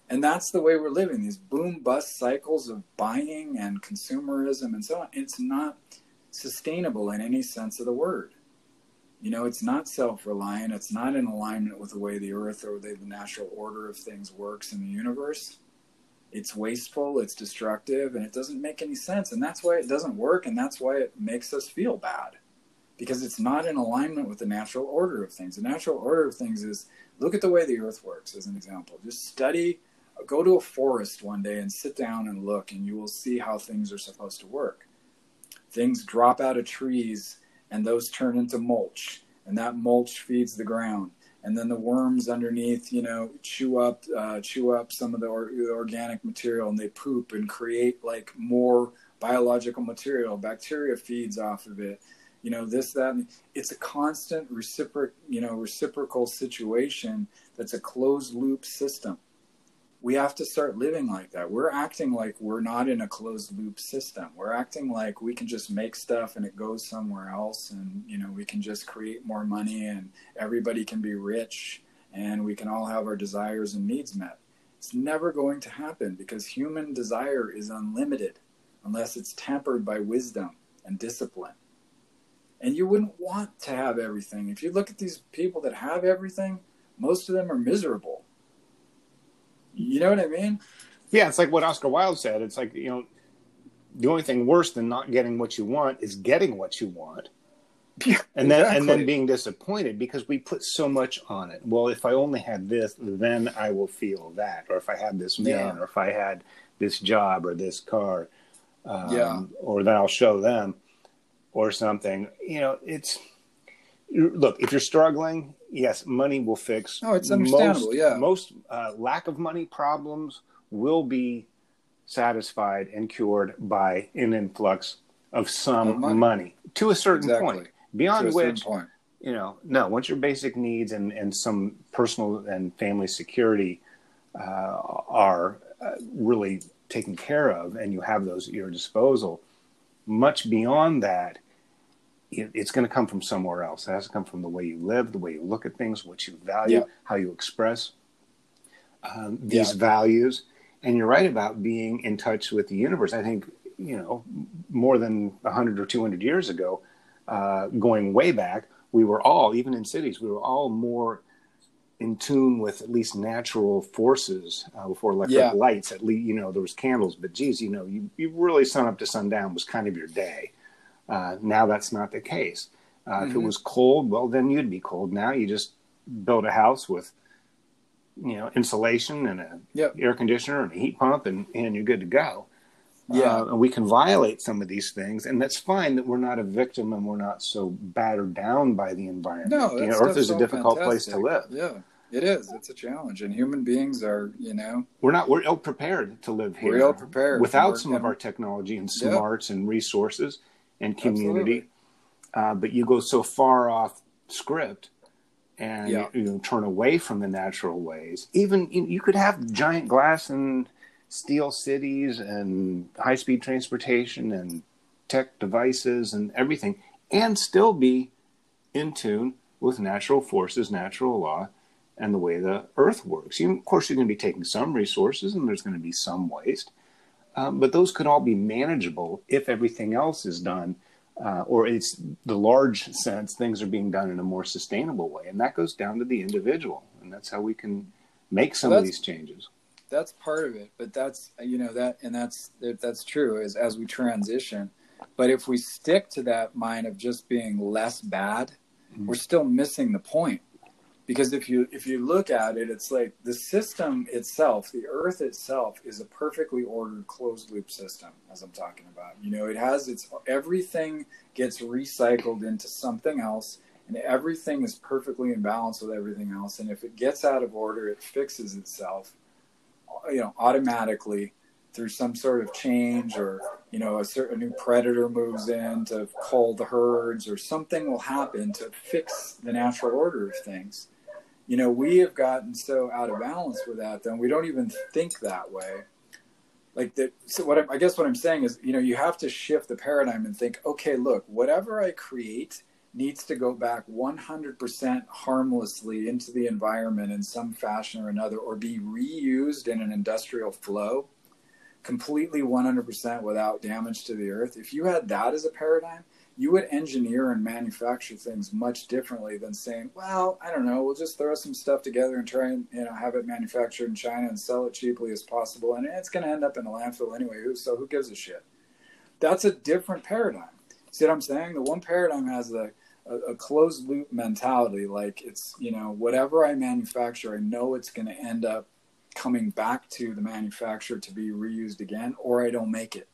And that's the way we're living. These boom bust cycles of buying and consumerism and so on. It's not sustainable in any sense of the word. You know, it's not self reliant, it's not in alignment with the way the earth or the, the natural order of things works in the universe. It's wasteful, it's destructive, and it doesn't make any sense. And that's why it doesn't work, and that's why it makes us feel bad. Because it's not in alignment with the natural order of things. The natural order of things is look at the way the earth works, as an example. Just study, go to a forest one day and sit down and look, and you will see how things are supposed to work. Things drop out of trees and those turn into mulch, and that mulch feeds the ground. And then the worms underneath, you know, chew up, uh, chew up some of the, or, organic material, and they poop and create like more biological material. Bacteria feeds off of it. You know, this, that, it's a constant reciproc, you know, reciprocal situation that's a closed loop system we have to start living like that. We're acting like we're not in a closed loop system. We're acting like we can just make stuff and it goes somewhere else and you know, we can just create more money and everybody can be rich and we can all have our desires and needs met. It's never going to happen because human desire is unlimited unless it's tempered by wisdom and discipline. And you wouldn't want to have everything. If you look at these people that have everything, most of them are miserable you know what I mean? Yeah, it's like what Oscar Wilde said. It's like, you know, the only thing worse than not getting what you want is getting what you want. Yeah, and then exactly. and then being disappointed because we put so much on it. Well, if I only had this, then I will feel that. Or if I had this man, yeah. or if I had this job or this car, um, yeah. or then I'll show them, or something. You know, it's look if you're struggling yes, money will fix. Oh, it's understandable. Most, yeah, most uh, lack of money problems will be satisfied and cured by an influx of some money. money. to a certain exactly. point. Beyond which, point. you know, no. Once your basic needs and and some personal and family security uh, are uh, really taken care of and you have those at your disposal, much beyond that, it, it's going to come from somewhere else. It has to come from the way you live, the way you look at things, what you value, yeah. how you express um, these yeah. values. And you're right about being in touch with the universe. I think, you know, more than 100 or 200 years ago, uh, going way back, we were all, even in cities, we were all more in tune with at least natural forces uh, before electric yeah. lights. At least, you know, there was candles, but geez, you know, you, you really sun up to sundown was kind of your day. Uh, now that's not the case. Uh, mm-hmm. If it mm-hmm. was cold, well, then you'd be cold. Now you just build a house with, you know, insulation and a yep. air conditioner and a heat pump, and, and you're good to go. Yeah, uh, and we can violate some of these things, and that's fine that we're not a victim and we're not so battered down by the environment. No, you know, Earth is a difficult fantastic. place to live. Yeah, it is. It's a challenge, and human beings are, you know, we're not. We're ill prepared to live here. We're ill prepared without some of our technology and smarts and resources and community. Uh, but you go so far off script and yeah. you, know, turn away from the natural ways. Even you, you could have giant glass and steel cities and high speed transportation and tech devices and everything, and still be in tune with natural forces, natural law, and the way the earth works. You, of course, you're going to be taking some resources and there's going to be some waste, um, but those could all be manageable if everything else is done. Uh, or it's the large sense things are being done in a more sustainable way and that goes down to the individual and that's how we can make some well, of these changes that's part of it but that's you know that and that's that's true as as we transition but if we stick to that mind of just being less bad mm-hmm. we're still missing the point because if you if you look at it it's like the system itself the earth itself is a perfectly ordered closed loop system as i'm talking about. You know it has its everything gets recycled into something else and everything is perfectly in balance with everything else. And if it gets out of order it fixes itself you know automatically through some sort of change or you know a certain new predator moves in to cull the herds or something will happen to fix the natural order of things you know we have gotten so out of balance with that then we don't even think that way like that so what I, I guess what i'm saying is you know you have to shift the paradigm and think okay look whatever i create needs to go back 100% harmlessly into the environment in some fashion or another, or be reused in an industrial flow completely 100% without damage to the earth. If you had that as a paradigm, you would engineer and manufacture things much differently than saying, well, I don't know, we'll just throw some stuff together and try and you know have it manufactured in China and sell it cheaply as possible, and it's going to end up in a landfill anyway. So who gives a shit? That's a different paradigm. See what I'm saying? The one paradigm has a, a closed loop mentality. Like it's, you know, whatever I manufacture, I know it's going to end up coming back to the manufacturer to be reused again, or I don't make it.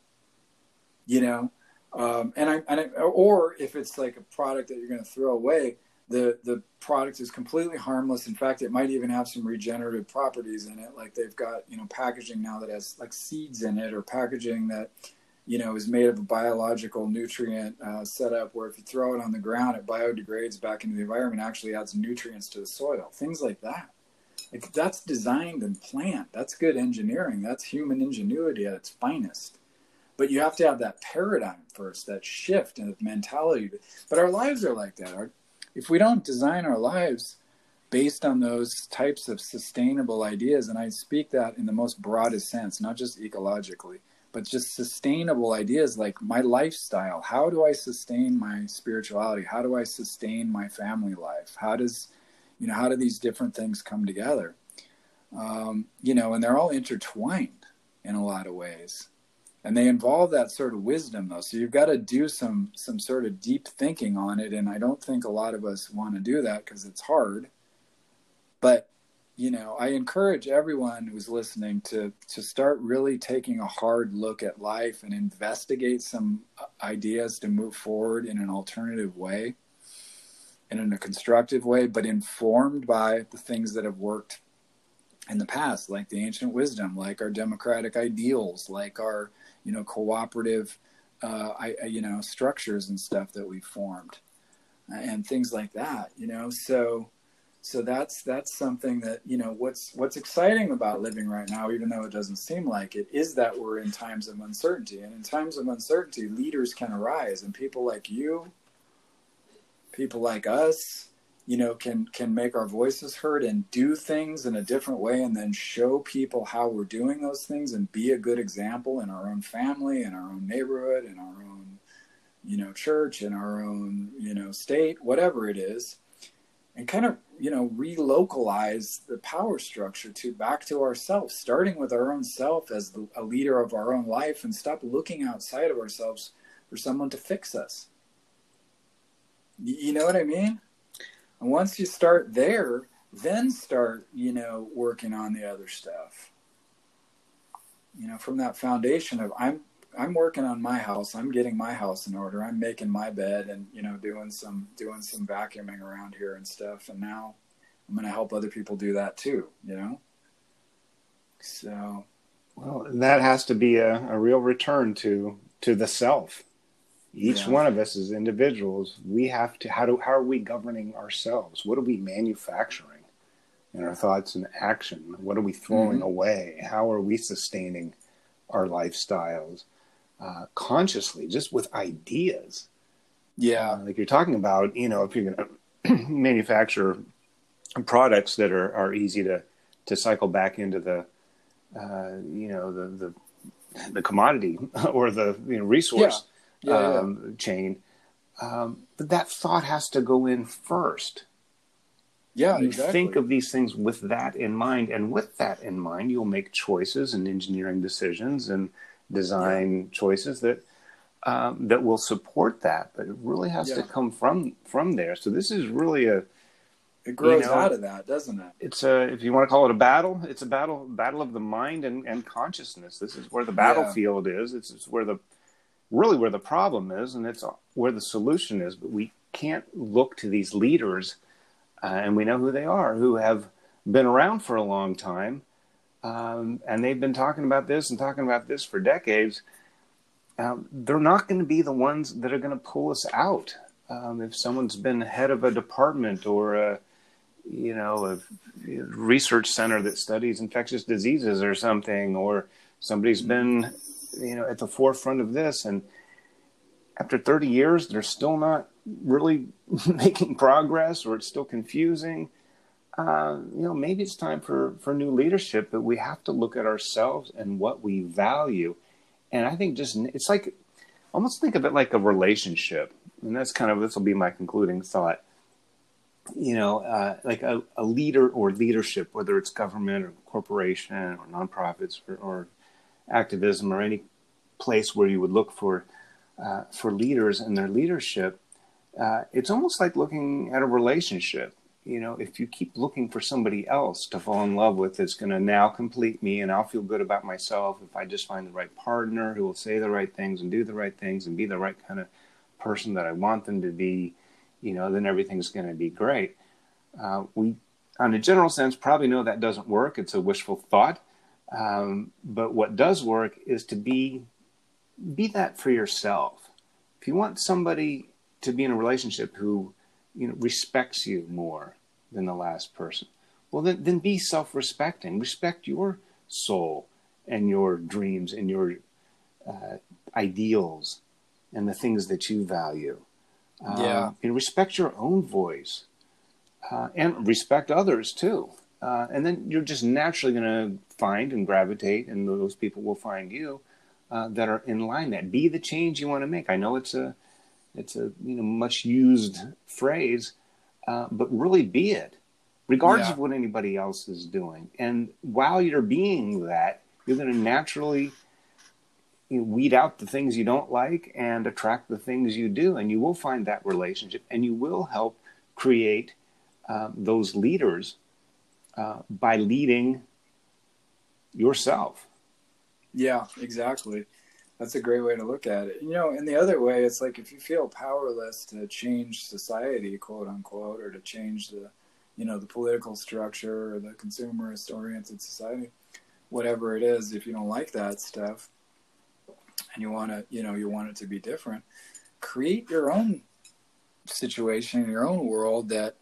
You know, um, and I, and I, or if it's like a product that you're going to throw away, the the product is completely harmless. In fact, it might even have some regenerative properties in it. Like they've got you know packaging now that has like seeds in it, or packaging that you know, is made of a biological nutrient uh, setup where if you throw it on the ground, it biodegrades back into the environment, actually adds nutrients to the soil. Things like that. Like that's designed and planned. That's good engineering. That's human ingenuity at its finest. But you have to have that paradigm first, that shift in mentality. But our lives are like that. Our, if we don't design our lives based on those types of sustainable ideas, and I speak that in the most broadest sense, not just ecologically but just sustainable ideas like my lifestyle. How do I sustain my spirituality? How do I sustain my family life? How does, you know, how do these different things come together? Um, you know, and they're all intertwined in a lot of ways. And they involve that sort of wisdom though. So you've got to do some some sort of deep thinking on it. And I don't think a lot of us want to do that because it's hard. But you know, I encourage everyone who's listening to to start really taking a hard look at life and investigate some uh, ideas to move forward in an alternative way, and in a constructive way, but informed by the things that have worked in the past, like the ancient wisdom, like our democratic ideals, like our you know cooperative, uh, I, you know structures and stuff that we've formed, and things like that. You know, so so that's that's something that you know what's what's exciting about living right now even though it doesn't seem like it is that we're in times of uncertainty and in times of uncertainty leaders can arise and people like you people like us you know can can make our voices heard and do things in a different way and then show people how we're doing those things and be a good example in our own family in our own neighborhood in our own you know church in our own you know state whatever it is. And kind of you know relocalize the power structure to back to ourselves starting with our own self as the, a leader of our own life and stop looking outside of ourselves for someone to fix us. You know what i mean and once you start there then start you know working on the other stuff you know from that foundation of i'm I'm working on my house. I'm getting my house in order. I'm making my bed and you know doing some doing some vacuuming around here and stuff. And now I'm going to help other people do that too. You know. So. Well, that has to be a, a real return to to the self. Each yeah. one of us as individuals, we have to. How do how are we governing ourselves? What are we manufacturing in our thoughts and action? What are we throwing mm-hmm. away? How are we sustaining our lifestyles? uh, consciously, just with ideas. Yeah, uh, like you're talking about, you know, if you're going to manufacture products that are, are easy to to cycle back into the, uh, you know, the the the commodity or the you know, resource yeah. Yeah, um, yeah. chain. Um, but that thought has to go in first. Yeah, you exactly. think of these things with that in mind, and with that in mind, you'll make choices and engineering decisions and design yeah. choices that um, that will support that. But it really has yeah. to come from from there. So this is really a it grows you know, out of that, doesn't it? It's a if you want to call it a battle, it's a battle battle of the mind and, and consciousness. This is where the battlefield yeah. is. It's, it's where the really where the problem is, and it's where the solution is. But we can't look to these leaders, uh, and we know who they are, who have been around for a long time um, and they've been talking about this and talking about this for decades. Um, they're not going to be the ones that are going to pull us out. Um, if someone's been head of a department or a, you know, a research center that studies infectious diseases or something, or somebody's been, you know, at the forefront of this, and after 30 years, they're still not really making progress, or it's still confusing uh, you know, maybe it's time for, for new leadership, but we have to look at ourselves and what we value. And I think just, it's like, almost think of it like a relationship. And that's kind of, this will be my concluding thought. You know, uh, like a, a, leader or leadership, whether it's government or corporation or nonprofits or, or activism or any place where you would look for, uh, for leaders and their leadership, uh, it's almost like looking at a relationship you know, if you keep looking for somebody else to fall in love with that's going to now complete me and I'll feel good about myself if I just find the right partner who will say the right things and do the right things and be the right kind of person that I want them to be, you know, then everything's going to be great. Uh, we, on a general sense, probably know that doesn't work. It's a wishful thought. Um, but what does work is to be be that for yourself. If you want somebody to be in a relationship who you know respects you more than the last person well then then be self-respecting. Respect your soul and your dreams and your uh, ideals and the things that you value. Yeah. uh, and respect your own voice uh, and respect others too uh, and then you're just naturally going to find and gravitate and those people will find you uh, that are in line that be the change you want to make i know it's a it's a you know much used phrase, uh, but really be it, regardless yeah. of what anybody else is doing. And while you're being that, you're going to naturally you know, weed out the things you don't like and attract the things you do, and you will find that relationship, and you will help create uh, those leaders uh, by leading yourself. Yeah, exactly that's a great way to look at it. You know, and the other way, it's like if you feel powerless to change society, quote unquote, or to change the, you know, the political structure or the consumerist oriented society, whatever it is, if you don't like that stuff and you want to, you know, you want it to be different, create your own situation, your own world that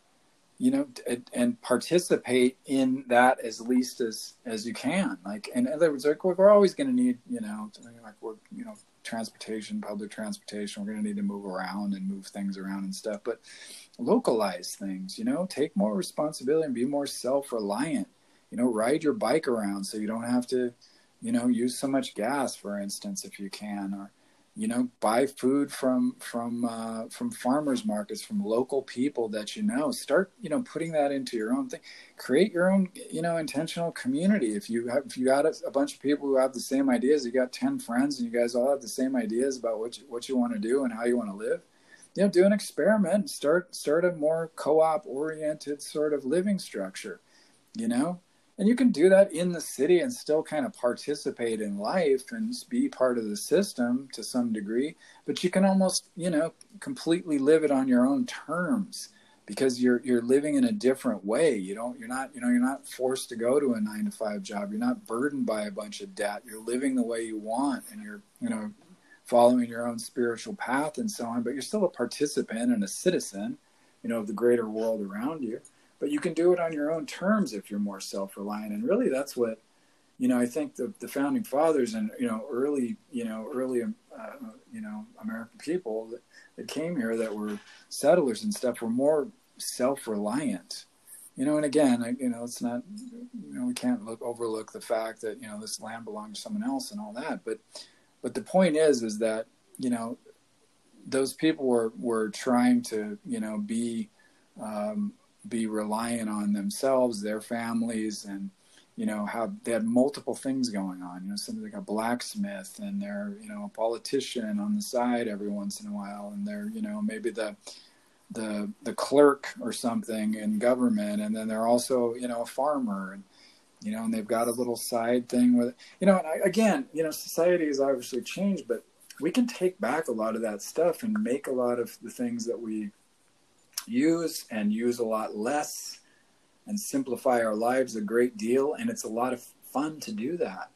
you know, and participate in that as least as as you can. Like, in other words, like we're always going to need, you know, like we're, you know, transportation, public transportation. We're going to need to move around and move things around and stuff. But localize things, you know, take more responsibility and be more self reliant. You know, ride your bike around so you don't have to, you know, use so much gas, for instance, if you can, or you know buy food from from uh, from farmers markets from local people that you know. Start you know putting that into your own thing. Create your own you know intentional community. If you have if you got a, a bunch of people who have the same ideas you got 10 friends and you guys all have the same ideas about what you, what you want to do and how you want to live you know do an experiment start start a more co-op oriented sort of living structure you know and you can do that in the city and still kind of participate in life and be part of the system to some degree but you can almost you know completely live it on your own terms because you're you're living in a different way. You don't you're not you know you're not forced to go to a 9 to 5 job. You're not burdened by a bunch of debt. You're living the way you want and you're you know following your own spiritual path and so on but you're still a participant and a citizen you know of the greater world around you but you can do it on your own terms if you're more self-reliant. And really that's what you know i think the, the founding fathers and you know early you know early uh, you know american people that, that came here that were settlers and stuff were more self-reliant. You know and again I, you know it's not you know we can't look overlook the fact that you know this land belonged to someone else and all that. But but the point is is that you know those people were were trying to you know be um, be reliant on themselves, their families, and you know how they had multiple things going on. You know, something like a blacksmith, and they're you know a politician on the side every once in a while, and they're you know maybe the the the clerk or something in government, and then they're also you know a farmer, and you know, and they've got a little side thing with you know. And I, again, you know, society has obviously changed, but we can take back a lot of that stuff and make a lot of the things that we use and use a lot less and simplify our lives a great deal. And it's a lot of fun to do that.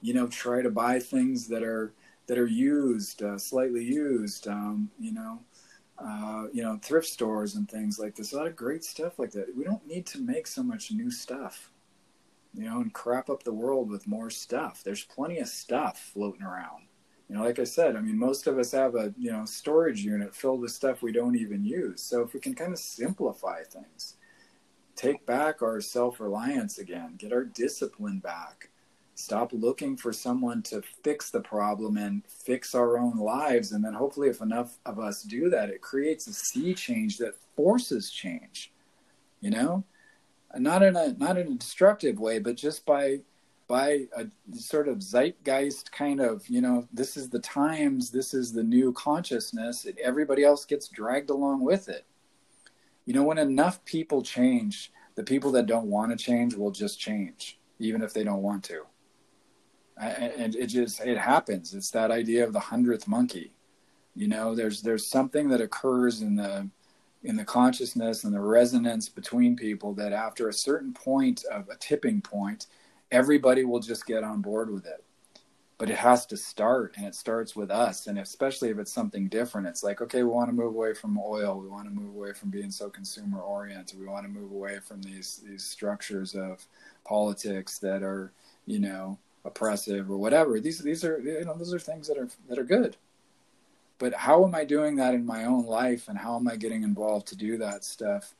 You know try to buy things that are that are used uh, slightly used um, you know uh, you know thrift stores and things like this. A lot of great stuff like that. We don't need to make so much new stuff you know and crap up the world with more stuff. There's plenty of stuff floating around you know, like I said, I mean, most of us have a you know storage unit filled with stuff we don't even use. So if we can kind of simplify things, take back our self reliance again, get our discipline back, stop looking for someone to fix the problem and fix our own lives, and then hopefully, if enough of us do that, it creates a sea change that forces change. You know, not in a not in a destructive way, but just by by a sort of zeitgeist kind of, you know, this is the times, this is the new consciousness, everybody else gets dragged along with it. You know, when enough people change, the people that don't want to change will just change, even if they don't want to. And it just it happens. It's that idea of the hundredth monkey. You know, there's there's something that occurs in the in the consciousness and the resonance between people that after a certain point of a tipping point, everybody will just get on board with it. But it has to start and it starts with us. And especially if it's something different it's like okay we want to move away from oil. We want to move away from being so consumer oriented. We want to move away from these these structures of politics that are you know oppressive or whatever. These these are you know those are things that are that are good. But how am i doing that in my own life? And how am i getting involved to do that stuff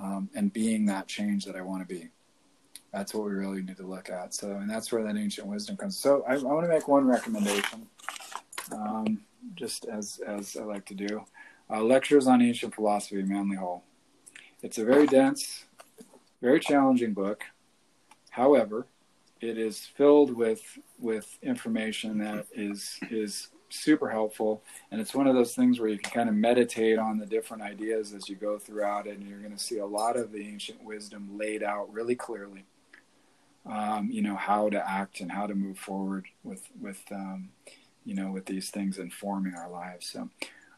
um, and being that change that i want to be that's what we really need to look at. So, and that's where that ancient wisdom comes. So, I, I want to make one recommendation, um, just as as I like to do. Uh, lectures on ancient philosophy, Manly Hall. It's a very dense, very challenging book. However, it is filled with with information that is is super helpful and it's one of those things where you can kind of meditate on the different ideas as you go throughout it and you're going to see a lot of the ancient wisdom laid out really clearly um, you know how to act and how to move forward with with um, you know with these things informing our lives. So,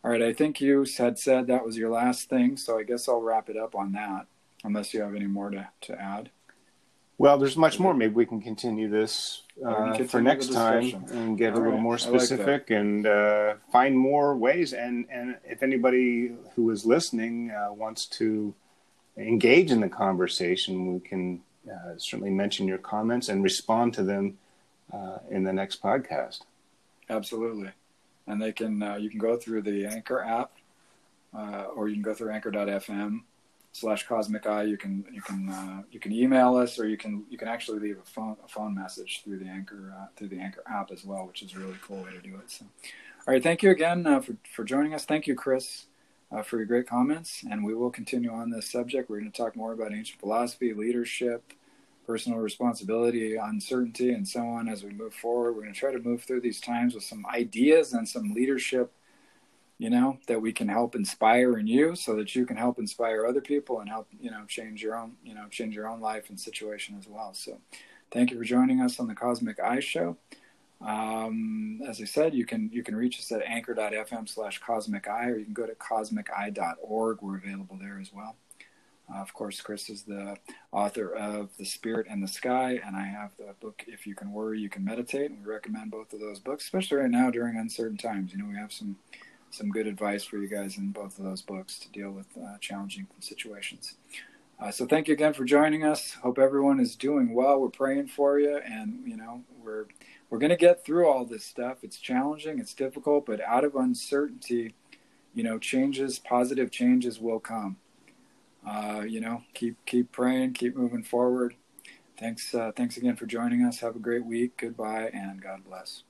all right, I think you had said that was your last thing, so I guess I'll wrap it up on that, unless you have any more to to add. Well, there's much more. Maybe we can continue this uh, continue for next time and get All a little right. more specific like and uh, find more ways. And and if anybody who is listening uh, wants to engage in the conversation, we can uh, certainly mention your comments and respond to them uh, in the next podcast. Absolutely, and they can uh, you can go through the Anchor app, uh, or you can go through Anchor.fm slash Cosmic Eye. You can you can uh, you can email us, or you can you can actually leave a phone a phone message through the Anchor uh, through the Anchor app as well, which is a really cool way to do it. So, all right, thank you again for for joining us. Thank you, Chris uh, for your great comments. And we will continue on this subject. We're going to talk more about ancient philosophy, leadership, personal responsibility, uncertainty, and so on as we move forward. We're going to try to move through these times with some ideas and some leadership, you know, that we can help inspire in you so that you can help inspire other people and help, you know, change your own, you know, change your own life and situation as well. So thank you for joining us on the Cosmic Eye Show. Um, as I said, you can you can reach us at anchor.fm slash cosmic eye, or you can go to cosmiceye.org. We're available there as well. Uh, of course, Chris is the author of The Spirit and the Sky, and I have the book If You Can Worry, You Can Meditate. And we recommend both of those books, especially right now during uncertain times. You know, we have some some good advice for you guys in both of those books to deal with uh, challenging situations. Uh, so thank you again for joining us. Hope everyone is doing well. We're praying for you, and you know we're we're going to get through all this stuff. It's challenging, it's difficult, but out of uncertainty, you know, changes, positive changes will come. Uh, you know, keep keep praying, keep moving forward. Thanks, uh, thanks again for joining us. Have a great week. Goodbye, and God bless.